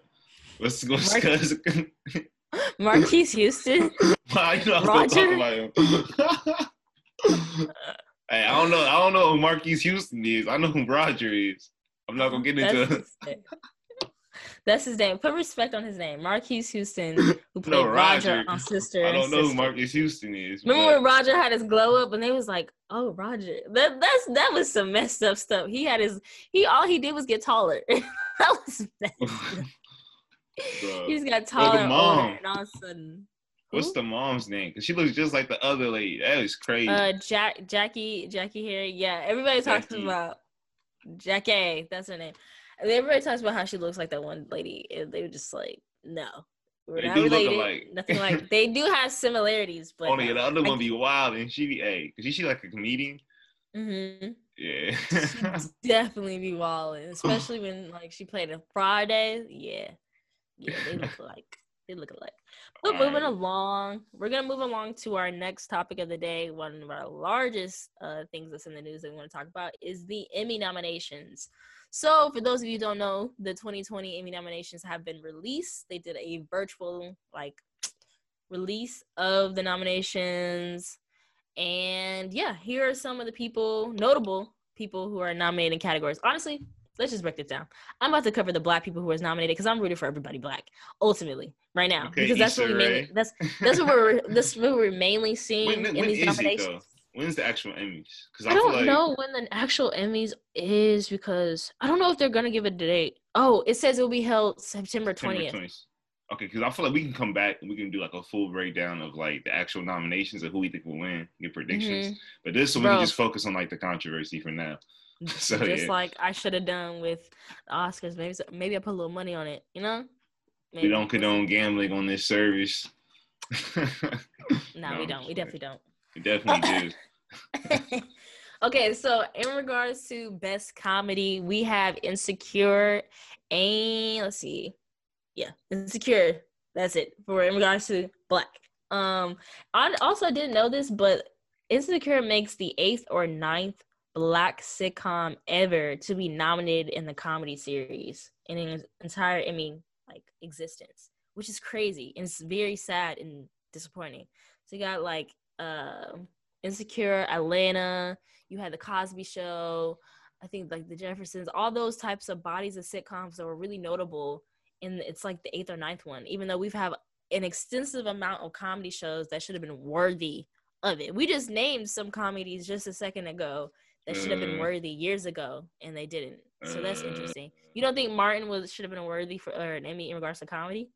what's what's cause Marques Houston. I know Roger. about him. hey, I don't know. I don't know who Marques Houston is. I know who Roger is. I'm not gonna get into. That's his name. Put respect on his name. Marques Houston, who played no, Roger. Roger. on Sister. I don't know Sister. who Marques Houston is. Remember but... when Roger had his glow up and they was like, "Oh, Roger." That that's that was some messed up stuff. He had his he all he did was get taller. that was messed he just got taller and older, and all of a sudden. What's the mom's name? Cause she looks just like the other lady. That is crazy. Uh, Jack, Jackie, Jackée Harry. Yeah, everybody talks Jackie. about Jackie. That's her name. Everybody talks about how she looks like that one lady, and they were just like, no. We're they not related. Nothing like they do have similarities, but only no. the other one be wild and she be a cause she she like a comedian. Mm-hmm. Yeah. she definitely be wild, especially when like she played a Friday. Yeah. Yeah, they look like they look alike. But All moving right. along, we're gonna move along to our next topic of the day. One of our largest uh, things that's in the news that we want to talk about is the Emmy nominations. So, for those of you who don't know, the 2020 Emmy nominations have been released. They did a virtual like release of the nominations. And yeah, here are some of the people, notable people who are nominated in categories. Honestly, let's just break this down. I'm about to cover the black people who was nominated because I'm rooting for everybody black ultimately right now okay, because that's what we mainly that's that's what we're that's what we're mainly seeing when, in when these nominations. When's the actual Emmys? Because I, I, don't like... know when the actual Emmys is because I don't know if they're gonna give a date. Oh, it says it will be held September twentieth. Okay, because I feel like we can come back and we can do like a full breakdown of like the actual nominations of who we think will win, get predictions. Mm-hmm. But this so we can just focus on like the controversy for now. so just yeah. like I should have done with the Oscars. Maybe maybe I put a little money on it. You know. Maybe. We don't condone gambling on this service. no, no, we don't. We definitely don't. We definitely do. okay, so in regards to best comedy, we have Insecure and let's see. Yeah, Insecure. That's it for in regards to black. Um I also didn't know this, but Insecure makes the eighth or ninth black sitcom ever to be nominated in the comedy series in its entire I mean like existence, which is crazy and it's very sad and disappointing. So you got like uh Insecure, Atlanta, you had the Cosby Show, I think like the Jeffersons, all those types of bodies of sitcoms that were really notable. And it's like the eighth or ninth one, even though we've have an extensive amount of comedy shows that should have been worthy of it. We just named some comedies just a second ago that should have been mm. worthy years ago, and they didn't. So that's mm. interesting. You don't think Martin was should have been worthy for an Emmy in regards to comedy?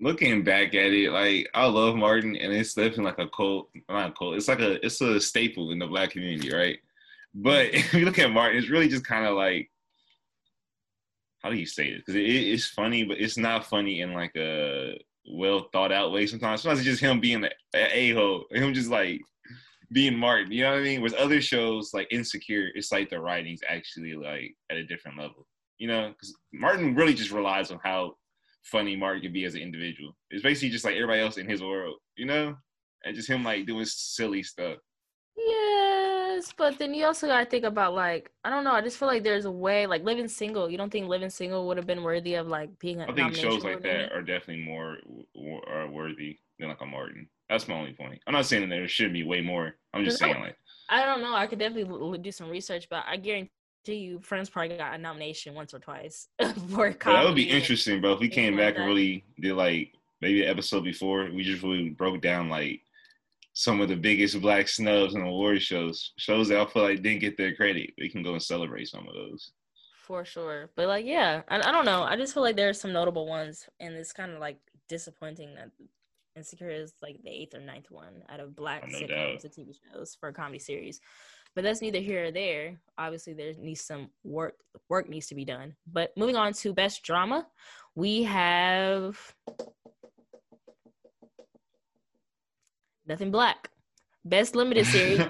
Looking back at it, like I love Martin, and it's definitely like a cult, not a cult. It's like a it's a staple in the black community, right? But if you look at Martin, it's really just kind of like how do you say it? Because it, it's funny, but it's not funny in like a well thought out way. Sometimes, sometimes it's just him being a hole, him just like being Martin. You know what I mean? With other shows like Insecure, it's like the writing's actually like at a different level. You know, because Martin really just relies on how funny Martin can be as an individual. It's basically just like everybody else in his world. You know, and just him like doing silly stuff. Yes, but then you also gotta think about like I don't know. I just feel like there's a way like living single. You don't think living single would have been worthy of like being? A I think shows like that are definitely more are worthy than like a Martin. That's my only point. I'm not saying that there should be way more. I'm just saying like I don't know. I could definitely do some research, but I guarantee you, Friends probably got a nomination once or twice for comedy. That would be interesting, bro. If we came back and really did like maybe an episode before, we just really broke down like some of the biggest black snubs in award shows, shows that I feel like didn't get their credit. We can go and celebrate some of those. For sure. But like, yeah, I, I don't know. I just feel like there's some notable ones, and it's kind of like disappointing that Insecure is like the eighth or ninth one out of black oh, sitcoms and TV shows for a comedy series. But that's neither here or there. Obviously, there needs some work. Work needs to be done. But moving on to best drama, we have Nothing Black. Best limited series.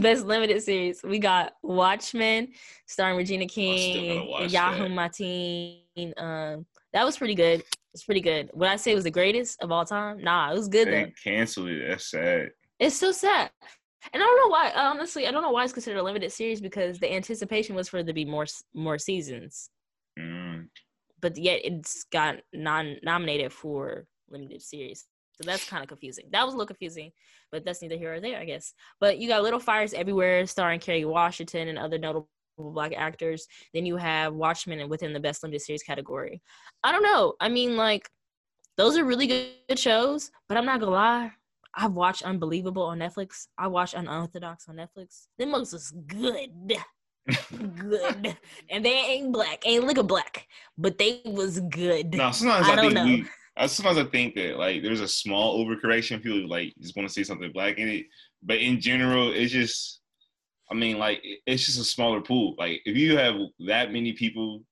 Best limited series. We got Watchmen, starring Regina King, Yahya Mateen. Um, that was pretty good. It's pretty good. Would I say it was the greatest of all time? Nah, it was good they though. Canceled it. That's sad. It's so sad. And I don't know why. Honestly, I don't know why it's considered a limited series because the anticipation was for there to be more more seasons. Mm. But yet it's got non nominated for limited series. So that's kind of confusing. That was a little confusing, but that's neither here or there, I guess. But you got Little Fires Everywhere, starring Kerry Washington and other notable black actors. Then you have Watchmen and within the best limited series category. I don't know. I mean, like, those are really good shows, but I'm not gonna lie. I've watched Unbelievable on Netflix. I watched Unorthodox on Netflix. Them most is good. good. and they ain't black. Ain't look a black. But they was good. No, sometimes I, I don't know. We, I sometimes I think that like there's a small overcorrection. People like just want to see something black in it, but in general, it's just. I mean, like it's just a smaller pool. Like if you have that many people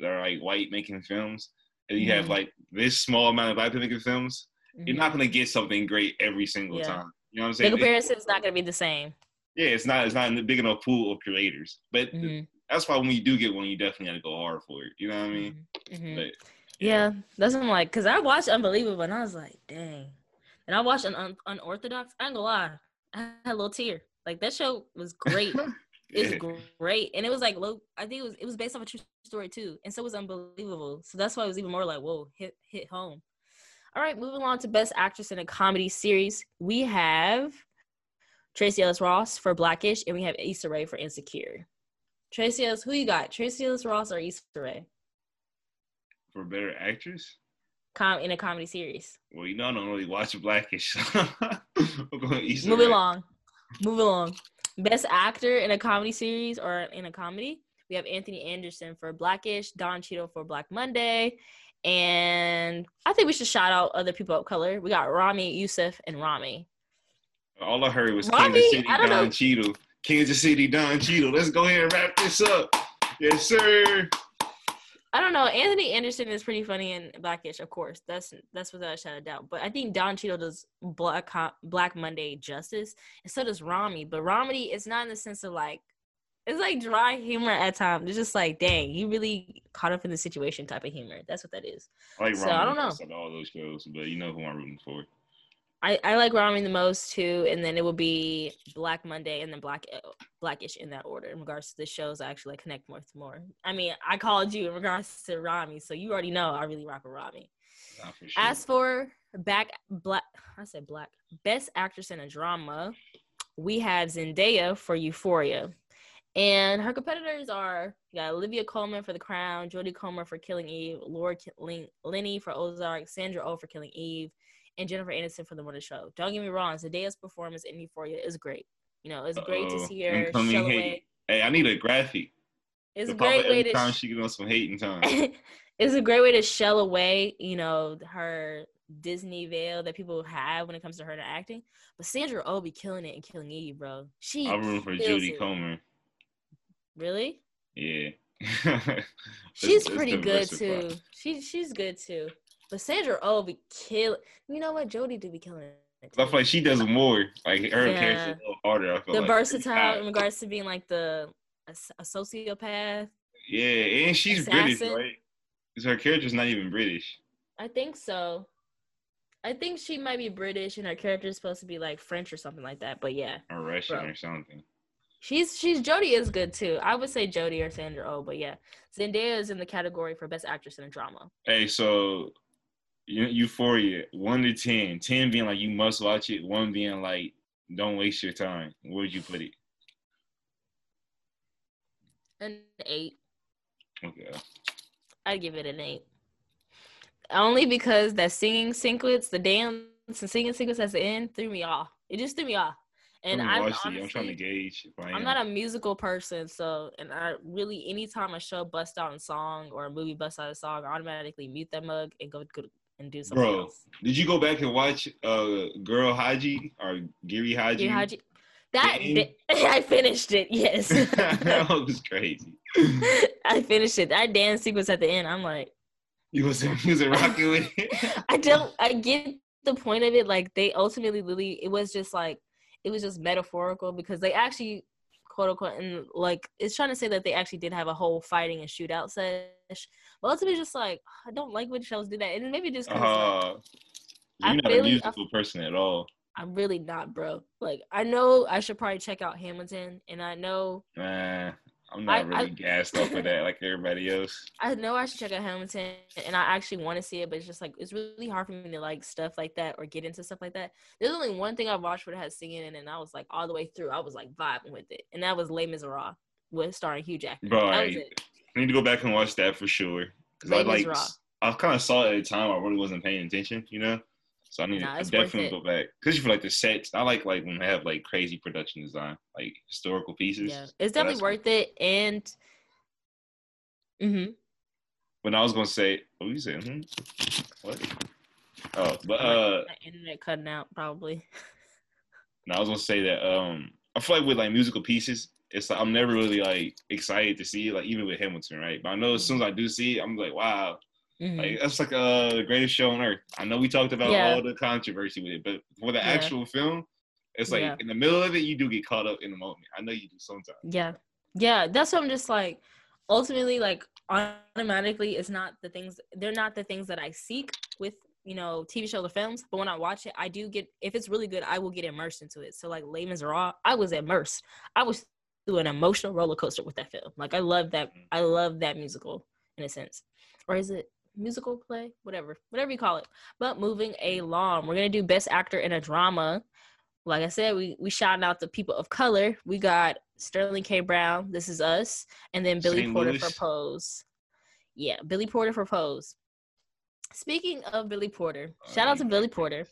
that are like white making films, and you mm-hmm. have like this small amount of black people making films, mm-hmm. you're not gonna get something great every single yeah. time. You know what I'm saying? The comparison is not gonna be the same. Yeah, it's not. It's not a big enough pool of creators. But mm-hmm. that's why when you do get one, you definitely got to go hard for it. You know what I mean? Mm-hmm. Mm-hmm. But yeah, that's what I'm like. Cause I watched Unbelievable and I was like, dang. And I watched an un- Unorthodox. I ain't gonna lie, I had a little tear. Like that show was great. It's great, and it was like low. I think it was it was based off a true story too, and so it was unbelievable. So that's why it was even more like whoa, hit hit home. All right, moving on to Best Actress in a Comedy Series, we have Tracee Ellis Ross for Blackish, and we have Issa Rae for Insecure. Tracee Ellis, who you got? Tracee Ellis Ross or Issa Rae? for better actress? Com in a comedy series. Well, you know I don't really watch Blackish. Move along. Move along. Best actor in a comedy series or in a comedy. We have Anthony Anderson for Blackish, Don Cheadle for Black Monday, and I think we should shout out other people of color. We got Ramy Youssef and Ramy. All I heard was Ramy, Kansas City Don know. Cheadle. Kansas City Don Cheadle. Let's go ahead and wrap this up. Yes, sir. I don't know. Anthony Anderson is pretty funny and Blackish, of course. That's that's without a shadow of doubt. But I think Don Cheadle does Black Black Monday justice, and so does Ramy. But Ramy is not in the sense of like it's like dry humor at times. It's just like, dang, you really caught up in the situation type of humor. That's what that is. I like so, I don't know. all those shows, but you know who I'm rooting for. I, I like Ramy the most too, and then it will be Black Monday and then Black Blackish in that order. In regards to the shows, I actually like connect more to more. I mean, I called you in regards to Ramy, so you already know I really rock with Ramy. For sure. As for back black, I said black best actress in a drama, we have Zendaya for Euphoria, and her competitors are you got Olivia Colman for The Crown, Jodie Comer for Killing Eve, Laura Linney for Ozark, Sandra Oh for Killing Eve and Jennifer Aniston for the morning show. Don't get me wrong, Zendaya's performance in Euphoria is great. You know, it's great Uh-oh. to see her hey, hey, I need a graphic. It's a great way to time she get on some hating time. it's a great way to shell away, you know, her Disney veil that people have when it comes to her to acting. But Sandra Oh be killing it and killing Eve, bro. She I'm rooting for Jodie Comer. Really? Yeah. she's pretty good too. She she's good too. But Sandra Oh be kill. You know what? Jodie do be killing it I feel like she does more. Like her yeah. character a little harder. I feel the like. versatile in regards to being like the a, a sociopath. Yeah, and she's assassin. British, right? Because her character's not even British. I think so. I think she might be British, and her character is supposed to be like French or something like that. But yeah, or Russian bro. or something. She's she's Jodie is good too. I would say Jodie or Sandra Oh, but yeah, Zendaya is in the category for best actress in a drama. Hey, so Euphoria, one to ten. Ten being like you must watch it. One being like don't waste your time. Where would you put it? An eight. Okay. I'd give it an eight. Only because that singing sequence, the dance and singing sequence at the end threw me off. It just threw me off. And I'm, honestly, I'm trying to gauge. I'm not a musical person, so and I really anytime a show busts out a song or a movie busts out a song, I automatically mute that mug and go, go and do something Bro, else. Did you go back and watch uh Girl Haji or Giri Haji? Giri Haji. That I finished it. Yes, that was crazy. I finished it. That dance sequence at the end. I'm like, you was you was rocking with it. I don't. I get the point of it. Like they ultimately, really, it was just like it was just metaphorical because they actually quote unquote and like it's trying to say that they actually did have a whole fighting and shootout sesh. But ultimately, just like I don't like when shows do that, and maybe just uh, like, you're not really, a musical I, person at all. I'm really not, bro. Like I know I should probably check out Hamilton, and I know. Nah, I'm not I, really I, gassed off of that like everybody else. I know I should check out Hamilton, and I actually want to see it, but it's just like it's really hard for me to like stuff like that or get into stuff like that. There's only one thing I watched where it has singing in it, and I was like all the way through. I was like vibing with it, and that was Les Miserables with starring Hugh Jackman. Bro, I, I need to go back and watch that for sure because I like I kind of saw it at a time I really wasn't paying attention, you know. So I need nah, to definitely go back, especially for like the sets. I like like when they have like crazy production design, like historical pieces. Yeah, it's definitely worth cool. it. And mm-hmm. When I was gonna say, what were you saying? Hmm? What? Oh, but uh, internet cutting out probably. No, I was gonna say that um, I feel like with like musical pieces, it's like I'm never really like excited to see it, like even with Hamilton, right? But I know as soon as I do see it, I'm like, wow, Mm-hmm. Like that's like uh the greatest show on earth. I know we talked about yeah. all the controversy with it, but for the yeah. actual film, it's like yeah. in the middle of it, you do get caught up in the moment. I know you do sometimes. Yeah, yeah. That's what I'm just like. Ultimately, like automatically, it's not the things. They're not the things that I seek with you know TV shows or films. But when I watch it, I do get. If it's really good, I will get immersed into it. So like Les Miserables, I was immersed. I was through an emotional roller coaster with that film. Like I love that. Mm-hmm. I love that musical in a sense. Or is it musical play, whatever, whatever you call it. But moving along, we're gonna do best actor in a drama. Like I said, we we shouting out the people of color. We got Sterling K. Brown, This Is Us, and then Billy St. Porter Louis. for Pose. Yeah, Billy Porter for Pose. Speaking of Billy Porter, oh, shout out to Billy Porter.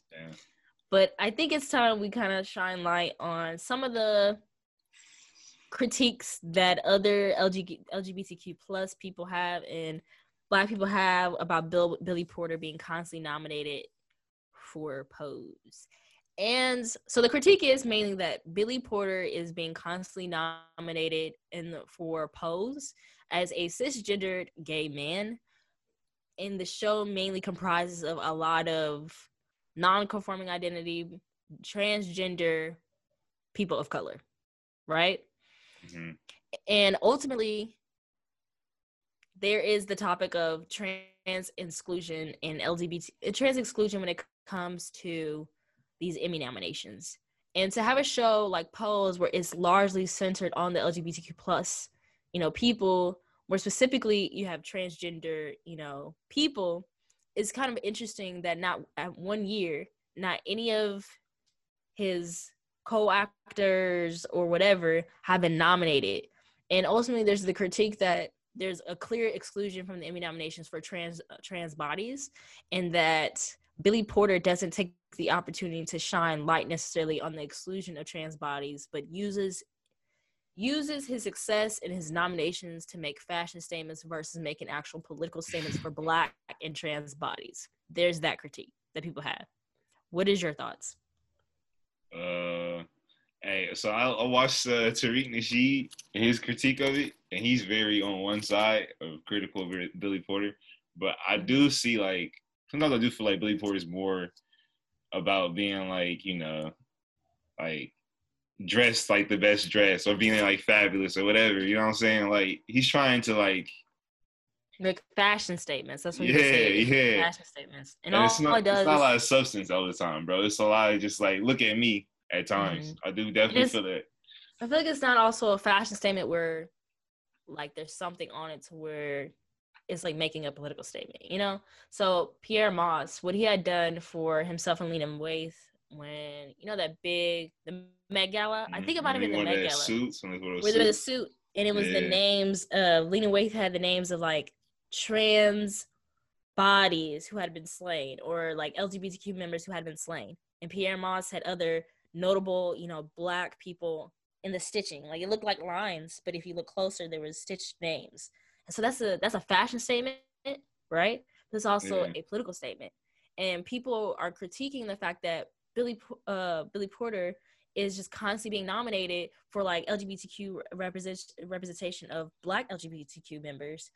But I think it's time we kind of shine light on some of the critiques that other LGBTQ plus people have and black people have about Bill, Billy Porter being constantly nominated for Pose. And so the critique is mainly that Billy Porter is being constantly nominated in for Pose as a cisgendered gay man. And the show mainly comprises of a lot of non-conforming identity, transgender people of color, right? Mm-hmm. And ultimately, there is the topic of trans exclusion and LGBT uh, trans exclusion when it comes to these Emmy nominations. And to have a show like Pose where it's largely centered on the LGBTQ plus, you know, people, where specifically you have transgender, you know, people, is kind of interesting that not at one year, not any of his co-actors or whatever have been nominated. And ultimately there's the critique that there's a clear exclusion from the Emmy nominations for trans uh, trans bodies, and that Billy Porter doesn't take the opportunity to shine light necessarily on the exclusion of trans bodies, but uses uses his success and his nominations to make fashion statements versus making actual political statements for black and trans bodies. There's that critique that people have. What is your thoughts? Uh Hey, so I, I watched uh, Tariq Nasheed his critique of it, and he's very on one side of critical of Billy Porter. But I do see like sometimes I do feel like Billy Porter is more about being like you know, like dressed like the best dress or being like fabulous or whatever. You know what I'm saying? Like he's trying to like Make fashion statements. That's what yeah, yeah. Fashion statements. And, and all, it's not, all it does it's not is, a lot of substance all the time, bro. It's a lot of just like look at me at times. Mm-hmm. I do definitely feel that. I feel like it's not also a fashion statement where like there's something on it to where it's like making a political statement, you know? So Pyer Moss, what he had done for himself and Lena Waithe when you know that big the Met Gala. I think it might have been the Met Gala. Suits where the suit and it was yeah. the names. Uh, Lena Waithe had the names of like trans bodies who had been slain or like LGBTQ members who had been slain. And Pyer Moss had other notable, you know, black people in the stitching. Like it looked like lines, but if you look closer, there was stitched names. And so that's a that's a fashion statement, right? But it's also yeah. a political statement. And people are critiquing the fact that Billy uh, Billy Porter is just constantly being nominated for like LGBTQ represent, representation of Black LGBTQ members,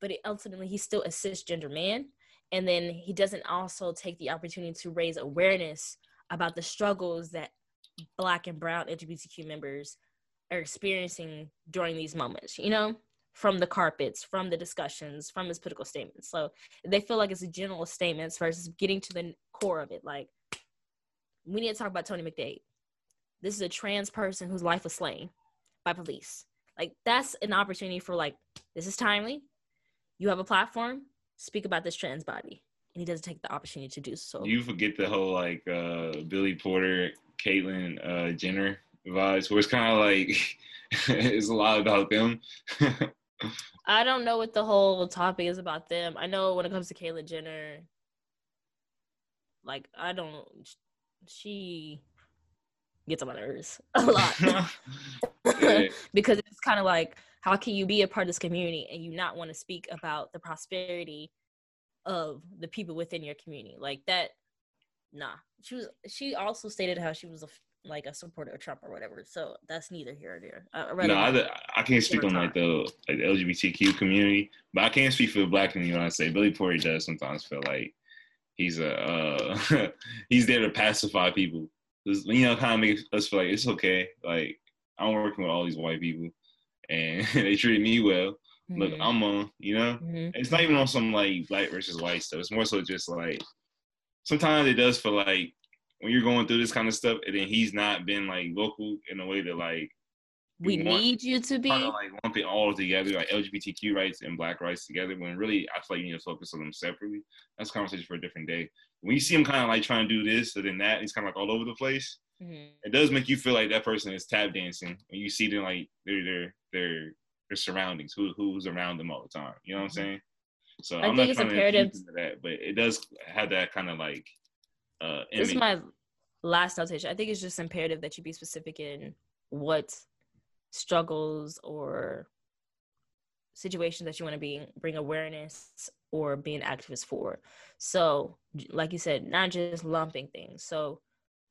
but it, ultimately he's still a cisgender man, and then he doesn't also take the opportunity to raise awareness about the struggles that Black and Brown LGBTQ members are experiencing during these moments. You know, from the carpets, from the discussions, from his political statements. So they feel like it's a general statements versus getting to the core of it, like we need to talk about Tony McDade. This is a trans person whose life was slain by police. Like that's an opportunity for like this is timely. You have a platform. Speak about this trans body, and he doesn't take the opportunity to do so. You forget the whole like uh, Billy Porter, Caitlyn uh, Jenner vibes, where it's kind of like it's a lot about them. I don't know what the whole topic is about them. I know when it comes to Caitlyn Jenner, like I don't she gets on my nerves a lot because it's kind of like how can you be a part of this community and you not want to speak about the prosperity of the people within your community like that nah she was she also stated how she was a like a supporter of Trump or whatever. So that's neither here or there. I no, I, I can't speak on like the like the LGBTQ community, but I can't speak for the black community when I say Billy Porter does sometimes feel like he's a uh, he's there to pacify people. You know, kind of make us feel like it's okay. Like I'm working with all these white people, and they treat me well. Mm-hmm. Look, I'm on. You know, mm-hmm. it's not even on some like black versus white stuff. It's more so just like sometimes it does feel like when you're going through this kind of stuff, and then he's not been like vocal in a way that like we need you to be kind of like lumping all together, like LGBTQ rights and Black rights together. When really, I feel like you need to focus on them separately. That's a conversation for a different day. When you see him kind of like trying to do this or then that, he's kind of like all over the place. Mm-hmm. It does make you feel like that person is tap dancing when you see them like their their their their surroundings, who who's around them all the time. You know what I'm mm-hmm. saying? So I am not trying imperative. to that, but it does have that kind of like. Uh, this is my last notation. I think it's just imperative that you be specific in what struggles or situations that you want to be bring awareness or be an activist for. So, like you said, not just lumping things. So,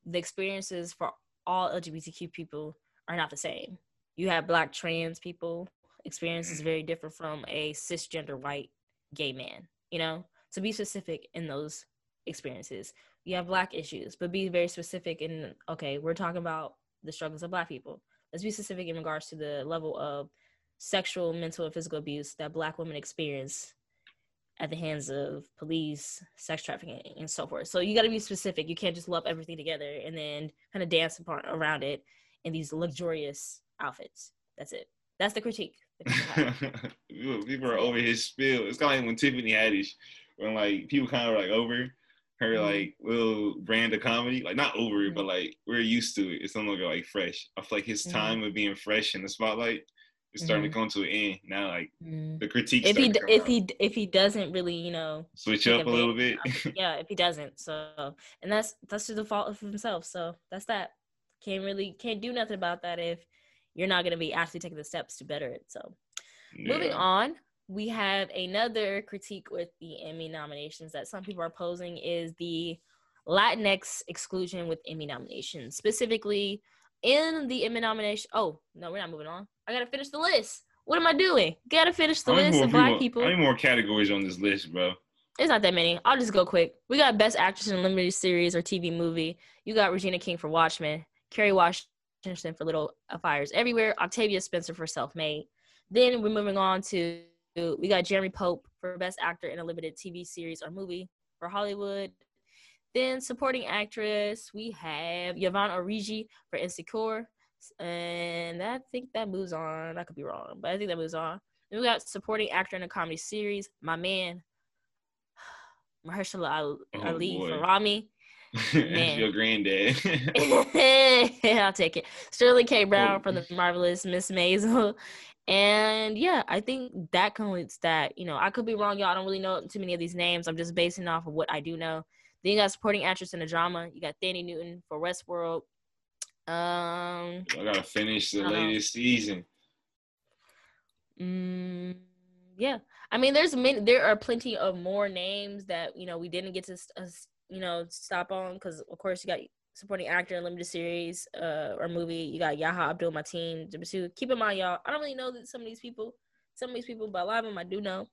the experiences for all LGBTQ people are not the same. You have black trans people experience is very different from a cisgender white gay man, you know? To be specific in those experiences. You have black issues, but be very specific in okay, we're talking about the struggles of black people let's be specific in regards to the level of sexual, mental, and physical abuse that Black women experience at the hands of police, sex trafficking, and so forth. So you got to be specific. You can't just lump everything together and then kind of dance apart around it in these luxurious outfits. That's it. That's the critique. People are over his spiel. It's kind of like when Tiffany Haddish, when like people kind of like over her mm-hmm. like little brand of comedy. Like not over it, but mm-hmm. like we're used to it. It's no longer like fresh. I feel like his mm-hmm. time of being fresh in the spotlight is starting mm-hmm. to come to an end now. Like mm-hmm. the critique. If he if out. he if he doesn't really you know switch up a little bit. yeah, if he doesn't, so and that's that's to the fault of himself. So that's that. Can't really can't do nothing about that if you're not gonna be actually taking the steps to better it. So yeah. moving on, we have another critique with the Emmy nominations that some people are posing is the Latinx exclusion with Emmy nominations, specifically in the Emmy nomination. Oh no, we're not moving on. I gotta finish the list. What am I doing? Gotta finish the list of black people. How many more categories on this list, bro? it's not that many. I'll just go quick. We got Best Actress in a Limited Series or TV Movie. You got Regina King for Watchmen, Kerry Washington for Little uh, Fires Everywhere, Octavia Spencer for Self Made. Then we're moving on to we got Jeremy Pope for Best Actor in a Limited TV Series or Movie for Hollywood. Then supporting actress, we have Yvonne Orji for Insecure. And I think that moves on. I could be wrong, but I think that moves on. Then we got supporting actor in a comedy series, my man, Mahershala oh, Ali oh, for Your granddad. I'll take it. Sterling K. Brown for the marvelous Miss Maisel. And yeah, I think that concludes that. You know, I could be wrong, y'all. I don't really know too many of these names. I'm just basing off of what I do know. Then you got supporting actress in a drama. You got Thandie Newton for Westworld. Um, I gotta finish the latest know. season. Mm, yeah, I mean, there's many. There are plenty of more names that you know we didn't get to, uh, you know, stop on because of course you got supporting actor in limited series uh, or movie. You got Yahya Abdul Mateen. Keep in mind, y'all. I don't really know that some of these people, some of these people, but a lot of them I do know.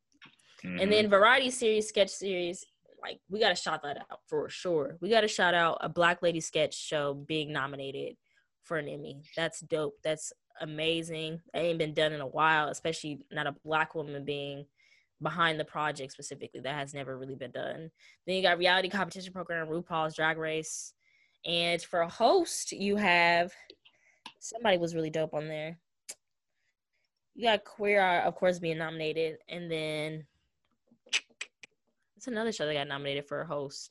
Mm-hmm. And then variety series, sketch series, like we got to shout that out for sure. We got to shout out a Black Lady sketch show being nominated for an Emmy. That's dope. That's amazing. It ain't been done in a while, especially not a black woman being behind the project specifically. That has never really been done. Then you got reality competition program, RuPaul's Drag Race. And for a host, you have somebody was really dope on there. You got Queer Eye, of course, being nominated. And then it's another show that got nominated for a host.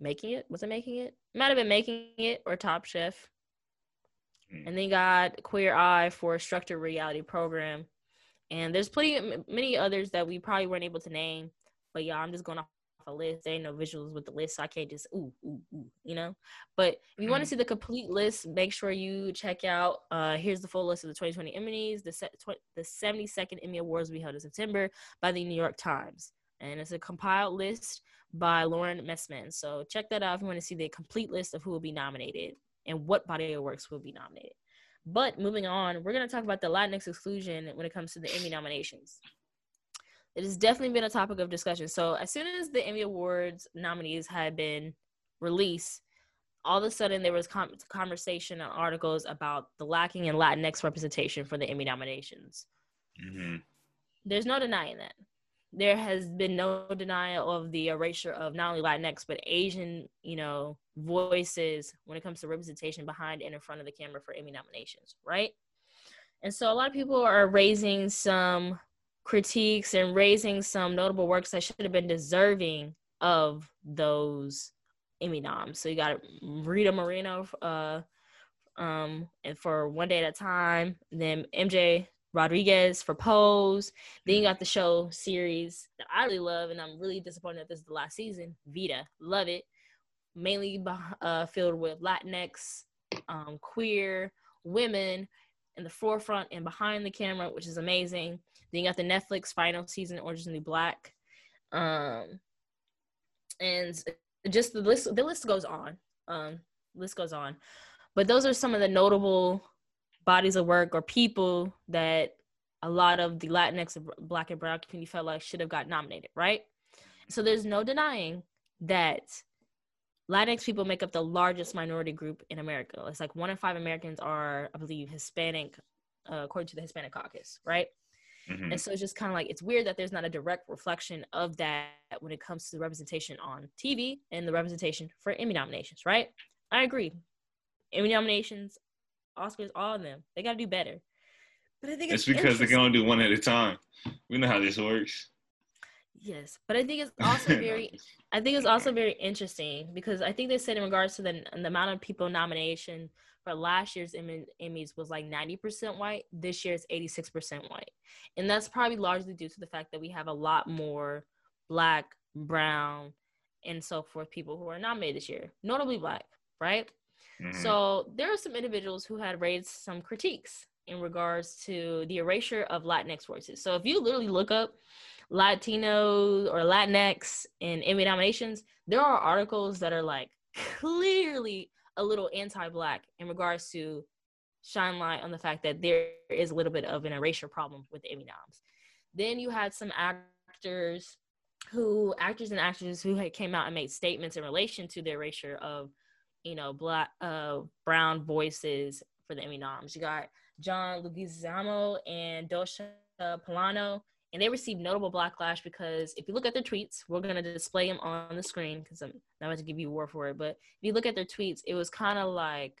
Making it? Was it making it? Might have been making it or Top Chef. Mm. And then got Queer Eye for a structured reality program. And there's plenty many others that we probably weren't able to name. But yeah, I'm just going off a list. There ain't no visuals with the list, so I can't just ooh ooh ooh, you know. But if you mm want to see the complete list, make sure you check out. Uh, here's the full list of the 2020 Emmys. The set, tw- the 72nd Emmy Awards will be held in September by the New York Times, and it's a compiled list by Lauren Messman. So check that out if you want to see the complete list of who will be nominated and what body of works will be nominated. But moving on, we're going to talk about the Latinx exclusion when it comes to the Emmy nominations. It has definitely been a topic of discussion. So as soon as the Emmy Awards nominees had been released, all of a sudden there was com- conversation and articles about the lacking in Latinx representation for the Emmy nominations. Mm-hmm. There's no denying that there has been no denial of the erasure of not only Latinx but Asian, you know, voices when it comes to representation behind and in front of the camera for Emmy nominations, right? And so a lot of people are raising some critiques and raising some notable works that should have been deserving of those Emmy noms. So you got Rita Moreno, uh, um, and for One Day at a Time, then MJ Rodriguez for Pose. Then you got the show series that I really love, and I'm really disappointed that this is the last season. Vida. love it. Mainly uh, filled with Latinx, um, queer women in the forefront and behind the camera, which is amazing. Then you got the Netflix final season, Orange is the New Black, um, and just the list. The list goes on. Um, list goes on, but those are some of the notable bodies of work or people that a lot of the Latinx Black and Brown community felt like should have got nominated, right? So there's no denying that Latinx people make up the largest minority group in America. It's like one in five Americans are, I believe, Hispanic, uh, according to the Hispanic Caucus, right? Mm-hmm. And so it's just kind of like it's weird that there's not a direct reflection of that when it comes to the representation on TV and the representation for Emmy nominations, right? I agree. Emmy nominations Oscars, all of them. They got to do better. But I think it's, it's because they can only do one at a time. We know how this works. Yes, but I think it's also very. I think it's also very interesting because I think they said in regards to the, the amount of people nomination for last year's Emmys was like 90% white. This year it's 86% white. And that's probably largely due to the fact that we have a lot more black, brown, and so forth people who are nominated this year, notably black, right? Mm-hmm. So there are some individuals who had raised some critiques in regards to the erasure of Latinx voices. So if you literally look up Latino or Latinx in Emmy nominations, there are articles that are like clearly a little anti-black in regards to shine light on the fact that there is a little bit of an erasure problem with the Emmy noms. Then you had some actors who actors and actresses who had came out and made statements in relation to the erasure of you know black uh brown voices for the Emmy noms. You got John Leguizamo and Dascha Polanco, and they received notable backlash because if you look at their tweets, we're gonna display them on the screen because I'm not going to give you word for it. But if you look at their tweets, it was kind of like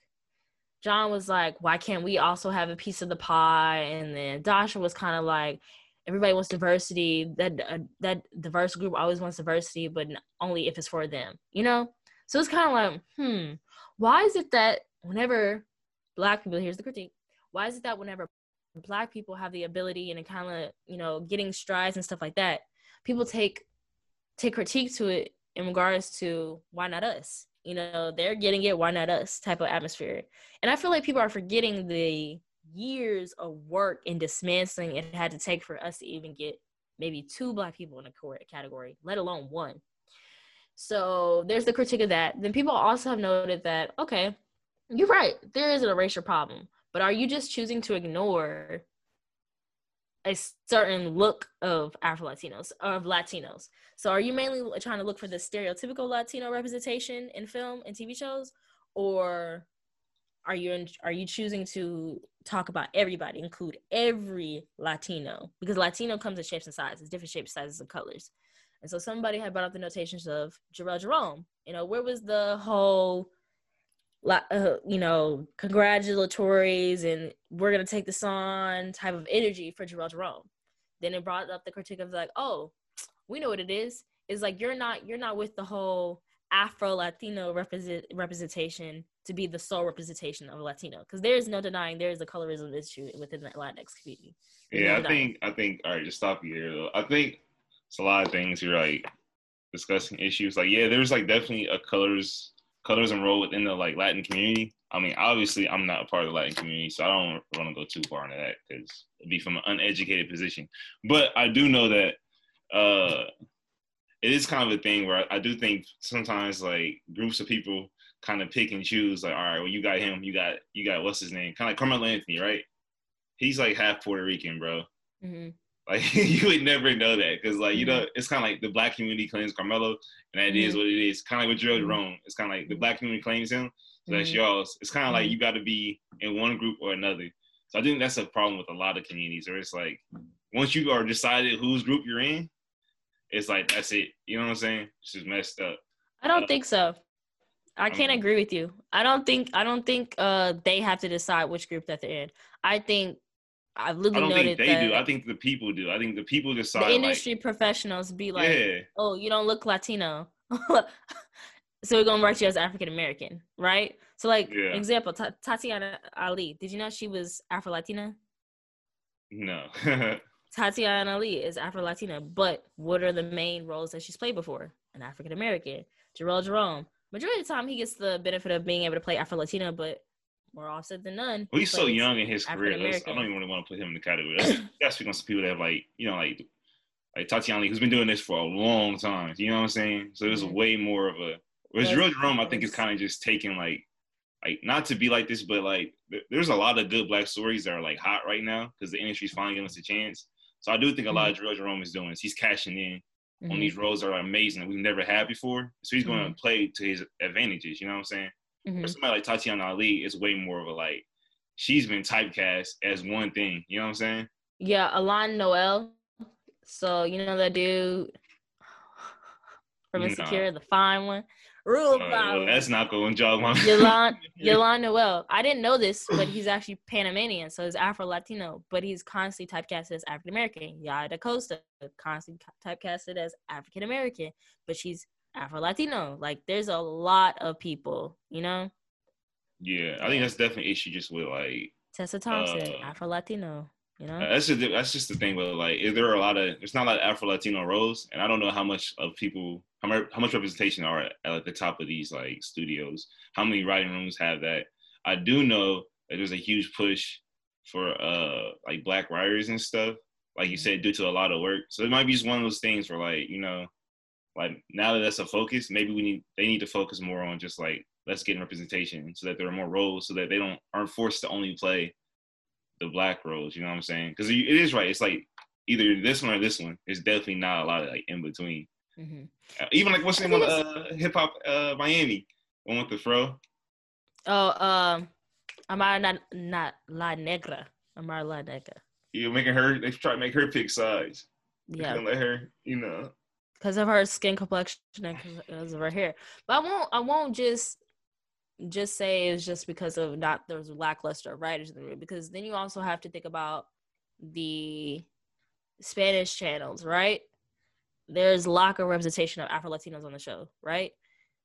John was like, "Why can't we also have a piece of the pie?" And then Dascha was kind of like, "Everybody wants diversity. That uh, that diverse group always wants diversity, but only if it's for them." You know. So it's kind of like, hmm, why is it that whenever black people, here's the critique, why is it that whenever black people have the ability and kind of you know getting strides and stuff like that. People take take critique to it in regards to why not us? You know they're getting it why not us type of atmosphere. And i feel like people are forgetting the years of work and dismantling it had to take for us to even get maybe two black people in a category let alone one. So there's the critique of that. Then people also have noted that okay you're right there is an erasure problem but are you just choosing to ignore a certain look of Afro Latinos of Latinos? So are you mainly trying to look for the stereotypical Latino representation in film and TV shows, or are you in, are you choosing to talk about everybody, include every Latino? Because Latino comes in shapes and sizes, different shapes, sizes, and colors. And so somebody had brought up the notations of Jharrel Jerome. You know, where was the whole uh, you know, congratulatories and we're gonna take this on type of energy for Jharrel Jerome. Then it brought up the critique of like, oh, we know what it It's Is like you're not you're not with the whole Afro Latino represent representation to be the sole representation of Latino because there is no denying there is a colorism issue within the Latinx community. There's yeah, no I think I think all right, just stop you here though. I think it's a lot of things you're like discussing issues. Like yeah, there's like definitely a colors colorism role within the like Latin community. I mean, obviously, I'm not a part of the Latin community, so I don't want to go too far into that because it'd be from an uneducated position. But I do know that uh, it is kind of a thing where I, I do think sometimes like groups of people kind of pick and choose. Like, all right, well, you got him, you got you got what's his name, kind of like Carmelo Anthony, right? He's like half Puerto Rican, bro. Mm-hmm. Like you would never know that because like you know mm-hmm. it's kind of like the black community claims Carmelo, and that mm-hmm. is what it is. Kind of like with Joe mm-hmm. Jerome, it's kind of like the black community claims him, so that's mm-hmm. y'all's. It's kind of like you got to be in one group or another. So I think that's a problem with a lot of communities, where it's like once you are decided whose group you're in, it's like that's it. You know what I'm saying? It's just messed up. I don't uh, think so. I can't agree with you. I don't think I don't think uh they have to decide which group that they're in. I think I've literally I don't think they do. I think the people do. I think the people decide. The industry like, professionals be like, yeah. "Oh, you don't look Latino, so we're gonna write you as African American, right?" So, like, yeah. example, T- Tatiana Ali. Did you know she was Afro Latina? No. Tatiana Ali is Afro Latina, but what are the main roles that she's played before? An African American. Jharrel Jerome. Majority of the time, he gets the benefit of being able to play Afro Latina, but more offset than none. Well, he's so young in his career. I don't even really want to put him in the category. That's, that's speaking some people that have like, you know, like like Tatiana, who's been doing this for a long time. You know what I'm saying? So there's mm-hmm. way more of a. Whereas Jharrel Jerome, I think, is kind of just taking like, like not to be like this, but like there's a lot of good black stories that are like hot right now because the industry's finally giving us a chance. So I do think a lot mm-hmm. of Jharrel Jerome is doing is he's cashing in mm-hmm. on these roles that are amazing that we've never had before. So he's going to mm-hmm. play to his advantages. You know what I'm saying? Mm-hmm. somebody like Tatiana Ali is way more of a like she's been typecast as one thing. You know what I'm saying? Yeah, Alain Noel. So you know that dude from Insecure, the fine one. Rule uh, well, that's not going jog my Y'lan Y'lan Noel. I didn't know this, but he's actually Panamanian, so he's Afro Latino, but he's constantly typecasted as African American. Yaya Costa constantly typecasted as African American, but she's Afro Latino. Like there's a lot of people, you know. Yeah, I think that's definitely an issue just with like Tessa Thompson, uh, Afro Latino. You know, that's just that's just the thing. But like, is there are a lot of there's not a lot of Afro Latino roles, and I don't know how much of people how much how much representation are at, at the top of these like studios. How many writing rooms have that? I do know that there's a huge push for uh like black writers and stuff. Like you mm-hmm. said, due to a lot of work. So it might be just one of those things where like you know like now that that's a focus, maybe we need they need to focus more on just like let's get representation so that there are more roles so that they don't aren't forced to only play the black roles. You know what I'm saying? Because it is right. It's like either this one or this one. It's definitely not a lot of like in between. Mm-hmm. Uh, even like what's the name of uh, hip hop uh, Miami one with the fro. Oh, um, Amara not not La Negra. Amara La Negra. You're making her. They try to make her pick sides. Yeah, let her. You know, because of her skin complexion and because of her hair. But I won't. I won't just just say it's just because of not there's lackluster writers in the room because then you also have to think about the Spanish channels, right? There's lack of representation of Afro Latinos on the show, right?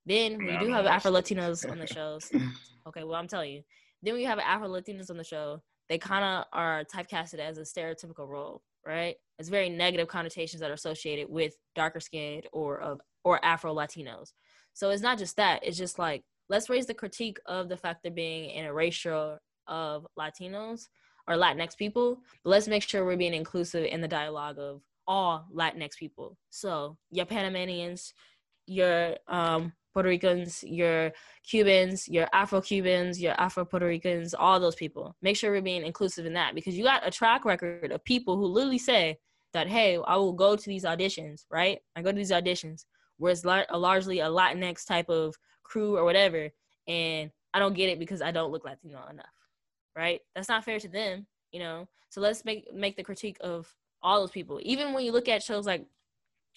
Then we do have Afro Latinos on the shows. Okay, well I'm telling you. Then we have Afro Latinos on the show. They kind of are typecasted as a stereotypical role, right? It's very negative connotations that are associated with darker skinned or of or Afro Latinos. So it's not just that. It's just like let's raise the critique of the fact they're being an erasure of Latinos or Latinx people, but let's make sure we're being inclusive in the dialogue of all Latinx people. So your Panamanians, your um, Puerto Ricans, your Cubans, your Afro Cubans, your Afro Puerto Ricans, all those people. Make sure we're being inclusive in that because you got a track record of people who literally say that, hey, I will go to these auditions, right? I go to these auditions where it's lar- largely a Latinx type of crew or whatever, and I don't get it because I don't look Latino enough, right? That's not fair to them, you know. So let's make make the critique of all those people. Even when you look at shows like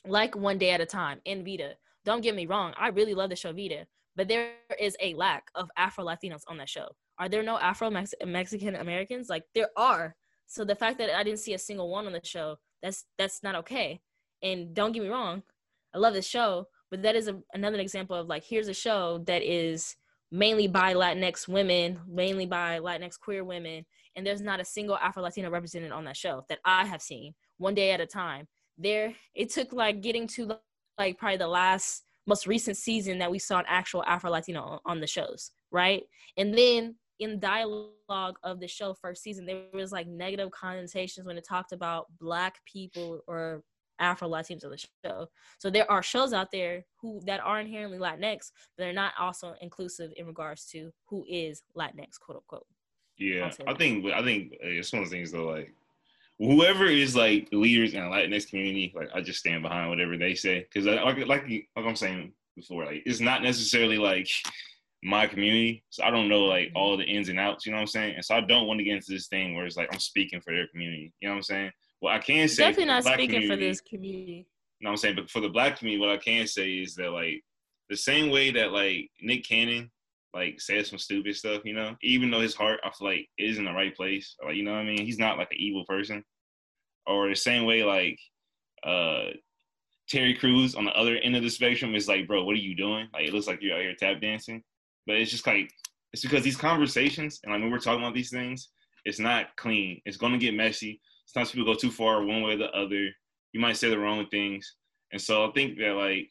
like One Day at a Time in Vida, don't get me wrong, I really love the show Vida, but there is a lack of Afro Latinos on that show. Are there no Afro Mexican Americans? Like there are. So the fact that I didn't see a single one on the show, that's that's not okay. And don't get me wrong, I love this show, but that is a, another example of like here's a show that is mainly by Latinx women, mainly by Latinx queer women, and there's not a single Afro Latino represented on that show that I have seen. One day at a time. There, it took like getting to like probably the last most recent season that we saw an actual Afro Latino on the shows, right? And then in dialogue of the show first season, there was like negative connotations when it talked about black people or Afro Latinos on the show. So there are shows out there who that are inherently Latinx, but they're not also inclusive in regards to who is Latinx, quote unquote. Yeah, I think I think uh, it's one of the things though, like whoever is like leaders in the Latinx community, like I just stand behind whatever they say because uh, like like like I'm saying before, like it's not necessarily like my community, so I don't know like all the ins and outs. You know what I'm saying? And so I don't want to get into this thing where it's like I'm speaking for their community. You know what I'm saying? Well, I can say definitely not speaking for this community. You know what I'm saying? But for the black community, what I can say is that like the same way that like Nick Cannon like says some stupid stuff, you know, even though his heart I feel like is in the right place. Like, you know what I mean? He's not like an evil person. Or the same way like uh Terry Crews on the other end of the spectrum is like, bro, what are you doing? Like it looks like you're out here tap dancing. But it's just like it's because these conversations and like when we're talking about these things, it's not clean. It's gonna get messy sometimes people go too far one way or the other. You might say the wrong things. And so I think that like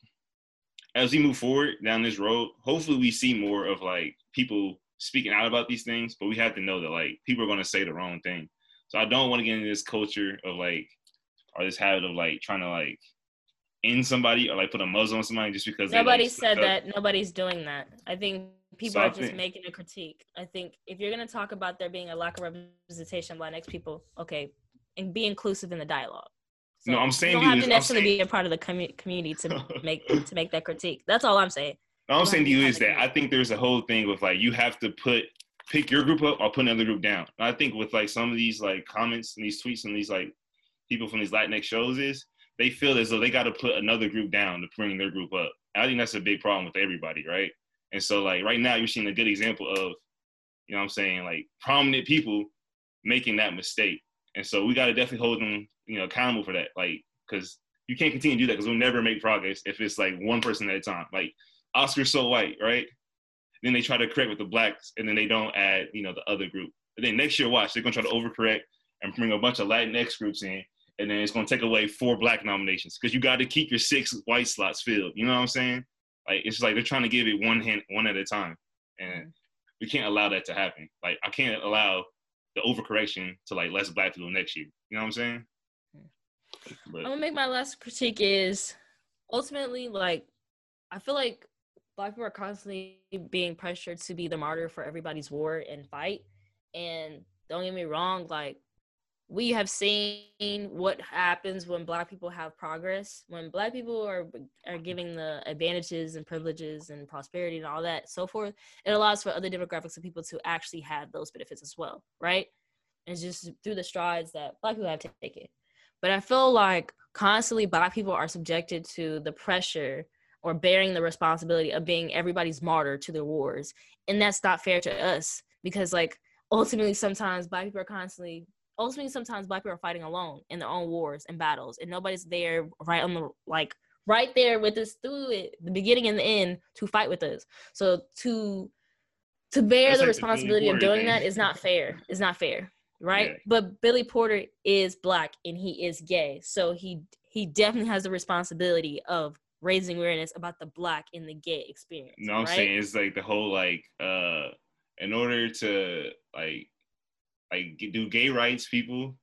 as we move forward down this road, hopefully we see more of like people speaking out about these things, but we have to know that like people are gonna say the wrong thing. So I don't want to get into this culture of like or this habit of like trying to like end somebody or like put a muzzle on somebody just because nobody like, said that. Nobody's doing that. I think people so are just think, making a critique. I think if you're gonna talk about there being a lack of representation of Latinx people, okay, and be inclusive in the dialogue. So no, I'm saying you don't have to necessarily saying, be a part of the com- community to make to make that critique. That's all I'm saying. No, I'm saying to you is that I think there's a whole thing with like you have to put pick your group up or put another group down. And I think with like some of these like comments and these tweets and these like people from these Latinx shows is they feel as though they got to put another group down to bring their group up. And I think that's a big problem with everybody, right? And so like right now you're seeing a good example of, you know what I'm saying, like prominent people making that mistake. And so we got to definitely hold them, you know, accountable for that. Like, because you can't continue to do that because we'll never make progress if it's like one person at a time. Like Oscar's so white, right? Then they try to correct with the blacks, and then they don't add, you know, the other group. And then next year, watch, they're gonna try to overcorrect and bring a bunch of Latinx groups in, and then it's gonna take away four black nominations because you got to keep your six white slots filled. You know what I'm saying? Like it's like they're trying to give it one hand, one at a time, and mm-hmm. we can't allow that to happen. Like I can't allow the overcorrection to like less black people next year. You know what I'm saying? Mm-hmm. But, I'm gonna make my last critique is ultimately like I feel like black people are constantly being pressured to be the martyr for everybody's war and fight. And don't get me wrong, like we have seen what happens when black people have progress when black people are are giving the advantages and privileges and prosperity and all that so forth it allows for other demographics of people to actually have those benefits as well right? And it's just through the strides that black people have taken. But i feel like constantly black people are subjected to the pressure or bearing the responsibility of being everybody's martyr to their wars. And that's not fair to us because like ultimately sometimes black people are constantly ultimately sometimes black people are fighting alone in their own wars and battles and nobody's there right on the like right there with us through it the beginning and the end to fight with us so to to bear That's the like responsibility the of doing thing. that is not fair it's not fair right yeah. but billy porter is black and he is gay so he he definitely has the responsibility of raising awareness about the black and the gay experience no i'm right? saying it's like the whole like uh in order to like like do gay rights people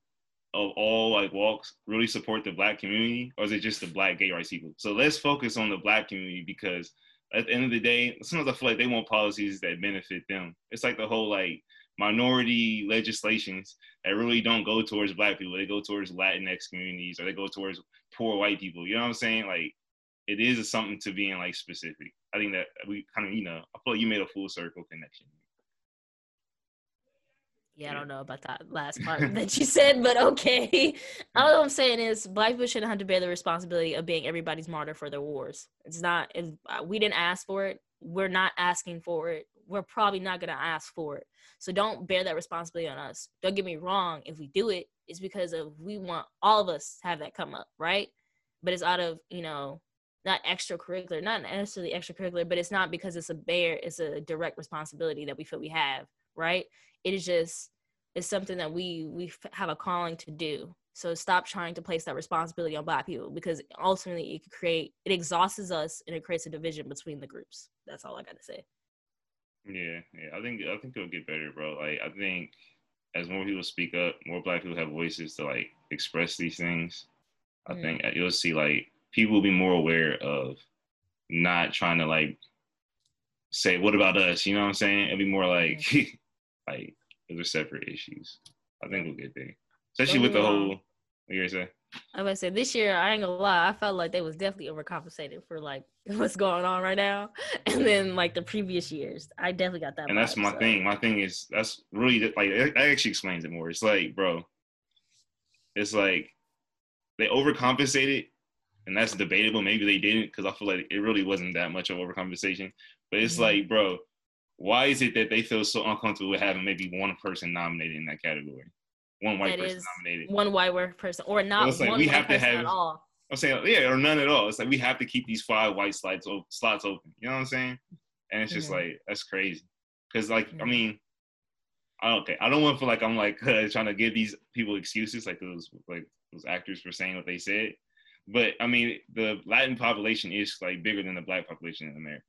of all like walks really support the black community or is it just the black gay rights people? So let's focus on the black community because at the end of the day sometimes i feel like they want policies that benefit them. It's like the whole like minority legislations that really don't go towards black people. They go towards latinx communities or they go towards poor white people. You know what i'm saying? Like it is something to being like specific. I think that we kind of you know i feel like you made a full circle connection yeah, I don't know about that last part that you said, but okay. All I'm saying is, black people shouldn't have to bear the responsibility of being everybody's martyr for their wars. It's not. Uh, we didn't ask for it. We're not asking for it. We're probably not gonna ask for it. So don't bear that responsibility on us. Don't get me wrong. If we do it, it's because of we want all of us to have that come up, right? But it's out of you know not extracurricular, not necessarily extracurricular, but it's not because it's a bear. It's a direct responsibility that we feel we have, right? It is just it's something that we we have a calling to do. So stop trying to place that responsibility on black people because ultimately it could create it exhausts us and it creates a division between the groups. That's all i got to say. Yeah yeah i think i think it'll get better bro. Like i think as more people speak up more black people have voices to like express these things. I mm. think you'll see like people will be more aware of not trying to like say what about us? You know what i'm saying? It'll be more like mm Like those are separate issues. I think we'll get there, especially with the whole. What you say? I was say this year I ain't gonna lie, I felt like they was definitely overcompensated for like what's going on right now, and then like the previous years, I definitely got that. And vibe, that's my so. thing. My thing is that's really like it actually explains it more. It's like, bro, it's like they overcompensated, and that's debatable. Maybe they didn't because I feel like it really wasn't that much of overcompensation. But it's mm-hmm. like, bro, why is it that they feel so uncomfortable with having maybe one person nominated in that category? One white that person nominated. One white person, or not like one we have to have, at all. I'm saying, yeah, or none at all. It's like we have to keep these five white slots slots open. You know what I'm saying? And it's just mm-hmm. like that's crazy. Cause like mm-hmm. I mean, okay, I don't want to feel like I'm like uh, trying to give these people excuses, like those like those actors for saying what they said. But I mean, the Latin population is like bigger than the black population in America.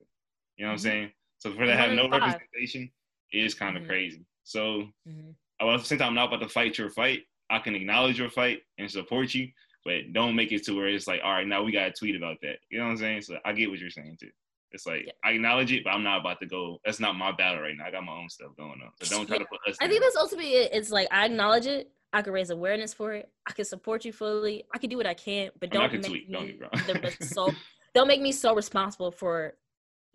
You know what mm-hmm. I'm saying? So for to have no representation is kind of mm-hmm. crazy. So mm-hmm. the same time, I'm not about to fight your fight. I can acknowledge your fight and support you, but don't make it to where it's like, all right, now we got to tweet about that. You know what I'm saying? So I get what you're saying too. It's like yeah. I acknowledge it, but I'm not about to go. That's not my battle right now. I got my own stuff going on. So don't try to put us. I think that's ultimately it. It's like I acknowledge it. I can raise awareness for it. I can support you fully. I can do what I can, but don't make tweet. me don't, the, so, don't make me so responsible for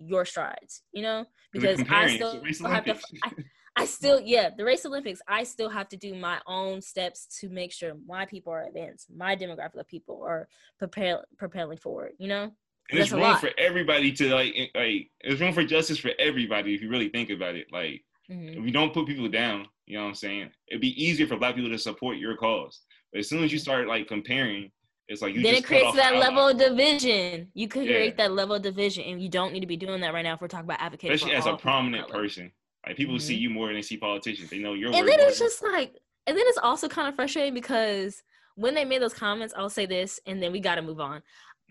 your strides, you know, because I still have to. I, I still, yeah, the race Olympics. I still have to do my own steps to make sure my people are advanced, my demographic of people are propel, propelling forward. You know, and there's room for everybody to like, like, there's room for justice for everybody if you really think about it. Like, mm-hmm. if we don't put people down, you know what I'm saying? It'd be easier for Black people to support your cause. But as soon as you mm-hmm. start like comparing it's like then it creates that level of division. You could yeah. create that level of division, and you don't need to be doing that right now if we're talking about advocating. Especially as a prominent person, like people mm-hmm. see you more than they see politicians. They know you're. And then it's just like, and then it's also kind of frustrating because when they made those comments, I'll say this, and then we got to move on.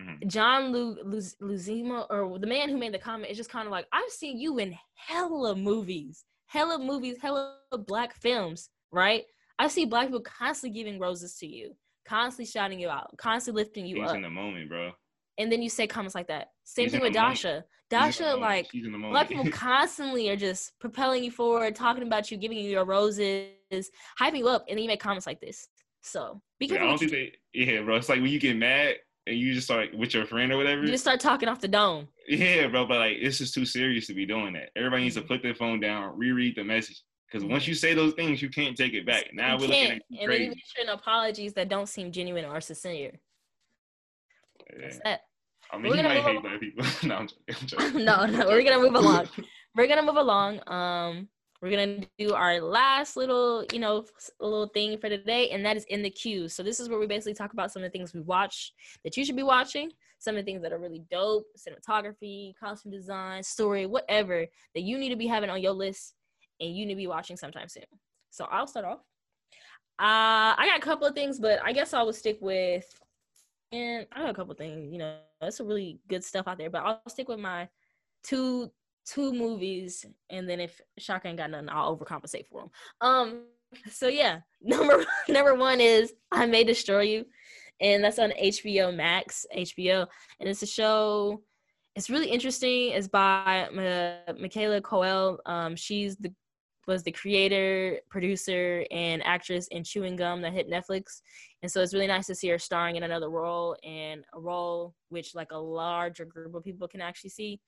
Mm-hmm. John Lu, Lu, Luzima, or the man who made the comment, is just kind of like, I've seen you in hella movies, hella movies, hella black films, right? I see black people constantly giving roses to you constantly shouting you out, constantly lifting you up. He's up. in the moment, bro. And then you say comments like that. Same He's thing with Dascha. Dascha, like black people constantly are just propelling you forward, talking about you, giving you your roses, hyping you up, and then you make comments like this. So be Yeah, I careful. don't think they. Yeah, bro. It's like when you get mad and you just start with your friend or whatever. You just start talking off the dome. Yeah, bro. But like, this is too serious to be doing that. Everybody needs to Mhm. put their phone down, reread the message, because once you say those things, you can't take it back. Now you we're looking at you And then you apologies that don't seem genuine or sincere. Yeah. That's that. I We're mean, he gonna might hate black people. no, I'm joking. I'm joking. no, no, we're gonna move along. We're gonna move along. Um, we're gonna do our last little, you know, little thing for today, and that is in the queue. So this is where we basically talk about some of the things we watch that you should be watching, some of the things that are really dope, cinematography, costume design, story, whatever that you need to be having on your list and you need to be watching sometime soon. So I'll start off. Uh, I got a couple of things, but I guess I will stick with, and I got a couple things. You know, that's some really good stuff out there, but I'll stick with my two two movies, and then if Shaka ain't got nothing, I'll overcompensate for them. Um, so yeah, number number one is I May Destroy You, and that's on HBO Max, HBO, and it's a show. It's really interesting. It's by uh, Michaela Coel. Um, she's the was the creator, producer, and actress in Chewing Gum that hit Netflix. And so it's really nice to see her starring in another role and a role which like a larger group of people can actually see.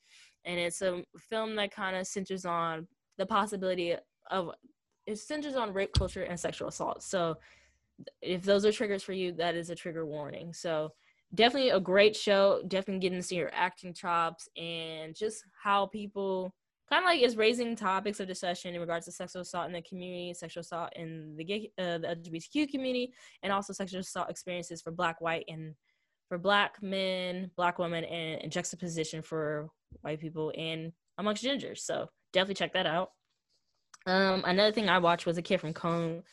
And it's a film that kind of centers on the possibility of it centers on rape culture and sexual assault. So if those are triggers for you, that is a trigger warning. So definitely a great show. Definitely getting to see her acting chops and just how people kind of like is raising topics of discussion in regards to sexual assault in the community, sexual assault in the gay, uh, the LGBTQ community, and also sexual assault experiences for Black, white, and for Black men, Black women, and, and juxtaposition for white people and amongst gingers. So definitely check that out. Um, another thing I watched was a kid from Cone,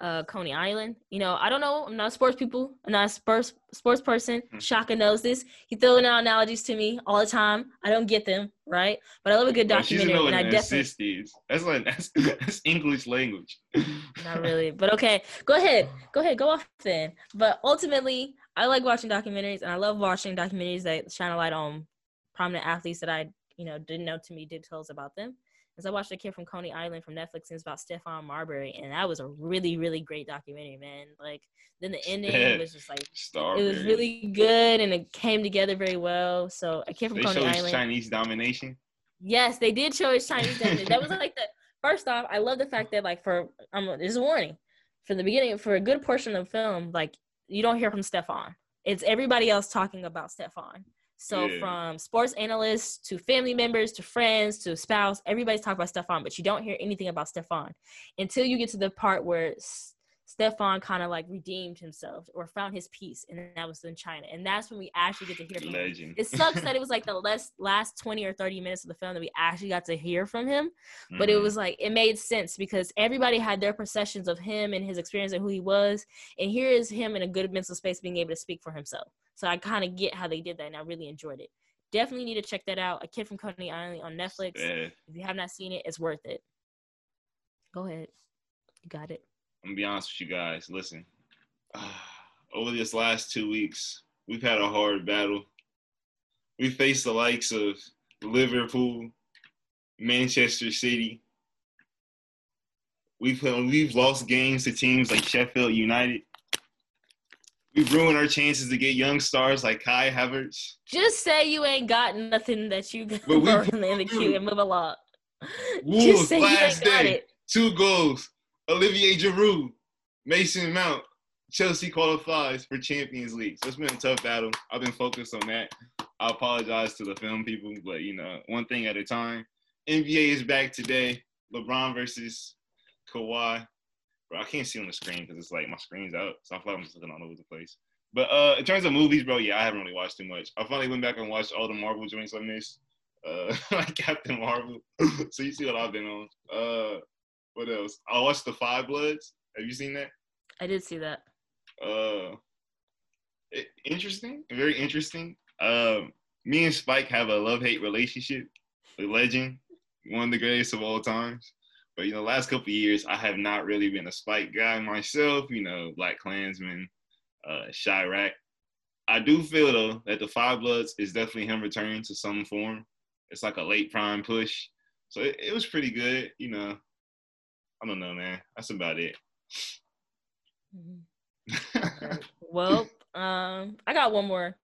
uh, Coney Island. You know, I don't know. I'm not a sports people. I'm not a sports sports person. Mhm. Shaka knows this. He throwing out analogies to me all the time. I don't get them, right? But I love a good Bro, she doesn't documentary, know what and I definitely. That's like that's, that's English language. not really, but okay. Go ahead, go ahead, go off then. But ultimately, I like watching documentaries, and I love watching documentaries that shine a light on prominent athletes that I, you know, didn't know to me details about them. Because I watched a kid from Coney Island from Netflix, and it's about Stephon Marbury, and that was a really, really great documentary, man. Like then the ending was just like Star. it was really good, and it came together very well. So a kid from They Coney Island. Chinese domination. Yes, they did show his Chinese domination. that was like the first off. I love the fact that like for um, there's a warning from the beginning for a good portion of the film. Like you don't hear from Stephon. It's everybody else talking about Stephon. So Yeah. from sports analysts to family members to friends to spouse, everybody's talking about Stephon, but you don't hear anything about Stephon until you get to the part where Stephon kind of like redeemed himself or found his peace, and that was in China, and that's when we actually get to hear from him. It sucks that it was like the last last 20 or 30 minutes of the film that we actually got to hear from him. But it Mhm. was like it made sense because everybody had their perceptions of him and his experience and who he was. And here is him in a good mental space being able to speak for himself. So I kind of get how they did that and I really enjoyed it. Definitely need to check that out. A Kid from Coney Island on Netflix. Yeah. If you have not seen it, it's worth it. Go ahead. You got it. I'm gonna be honest with you guys. Listen, over this last two weeks, we've had a hard battle. We faced the likes of Liverpool, Manchester City. We've we've lost games to teams like Sheffield United. We've ruined our chances to get young stars like Kai Havertz. Just say you ain't got nothing that you got But we in the queue and move along. Wolves Just say you last day. it. Two goals. Olivier Giroud, Mason Mount. Chelsea qualifies for Champions League. So it's been a tough battle. I've been focused on that. I apologize to the film people, but you know, one thing at a time. NBA is back today. LeBron versus Kawhi. Bro, I can't see on the screen because it's like my screen's out, so I feel like I'm just looking all over the place. But uh, in terms of movies, bro, yeah, I haven't really watched too much. I finally went back and watched all the Marvel joints I missed, uh, like Captain Marvel. so you see what I've been on. Uh, what else? I watched The Five Bloods. Have you seen that? I did see that. Uh, it, interesting, very interesting. Um, me and Spike have a love hate relationship. The legend, one of the greatest of all times. But you know, last couple years, I have not really been a Spike guy myself. You know, Black Klansman, uh, Chi-Raq. I do feel though that the Five Bloods is definitely him returning to some form. It's like a late prime push, so it, it was pretty good. You know, I don't know, man. That's about it. Mhm. well, um, I got one more.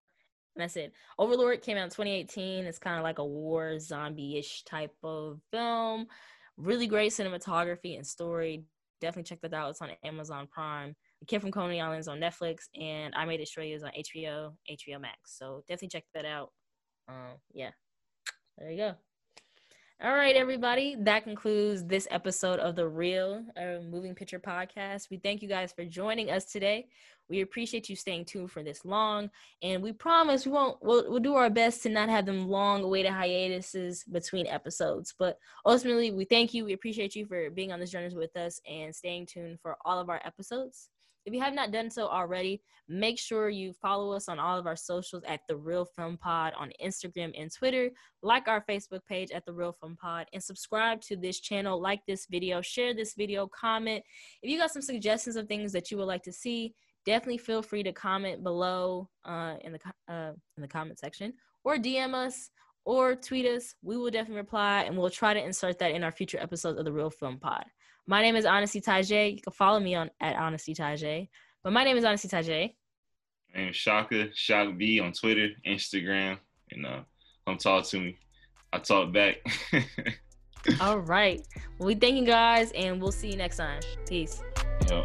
And that's it. Overlord came out in 2018. It's kind of like a war zombie-ish type of film. Really great cinematography and story. Definitely check that out. It's on Amazon Prime. The Kid from Coney Island is on Netflix, and I Made Destroy You is on HBO, HBO Max. So definitely check that out. Um, yeah, there you go. All right, everybody. That concludes this episode of the Reel uh, Moving Picture Podcast. We thank you guys for joining us today. We appreciate you staying tuned for this long, and we promise we won't. We'll, we'll do our best to not have them long awaited hiatuses between episodes. But ultimately, we thank you. We appreciate you for being on this journey with us and staying tuned for all of our episodes. If you have not done so already, make sure you follow us on all of our socials at The Reel Film Pod on Instagram and Twitter. Like our Facebook page at The Reel Film Pod and subscribe to this channel. Like this video, share this video, comment. If you got some suggestions of things that you would like to see, definitely feel free to comment below uh, in the uh, in the comment section or DM us or tweet us. We will definitely reply and we'll try to insert that in our future episodes of The Reel Film Pod. My name is Honesty Tajay. You can follow me on at Honesty Tajay. But my name is Honesty Tajay. My name is Shaka, Shock B on Twitter, Instagram, and uh, come talk to me. I talk back. All right. Well, we thank you guys, and we'll see you next time. Peace. Yo.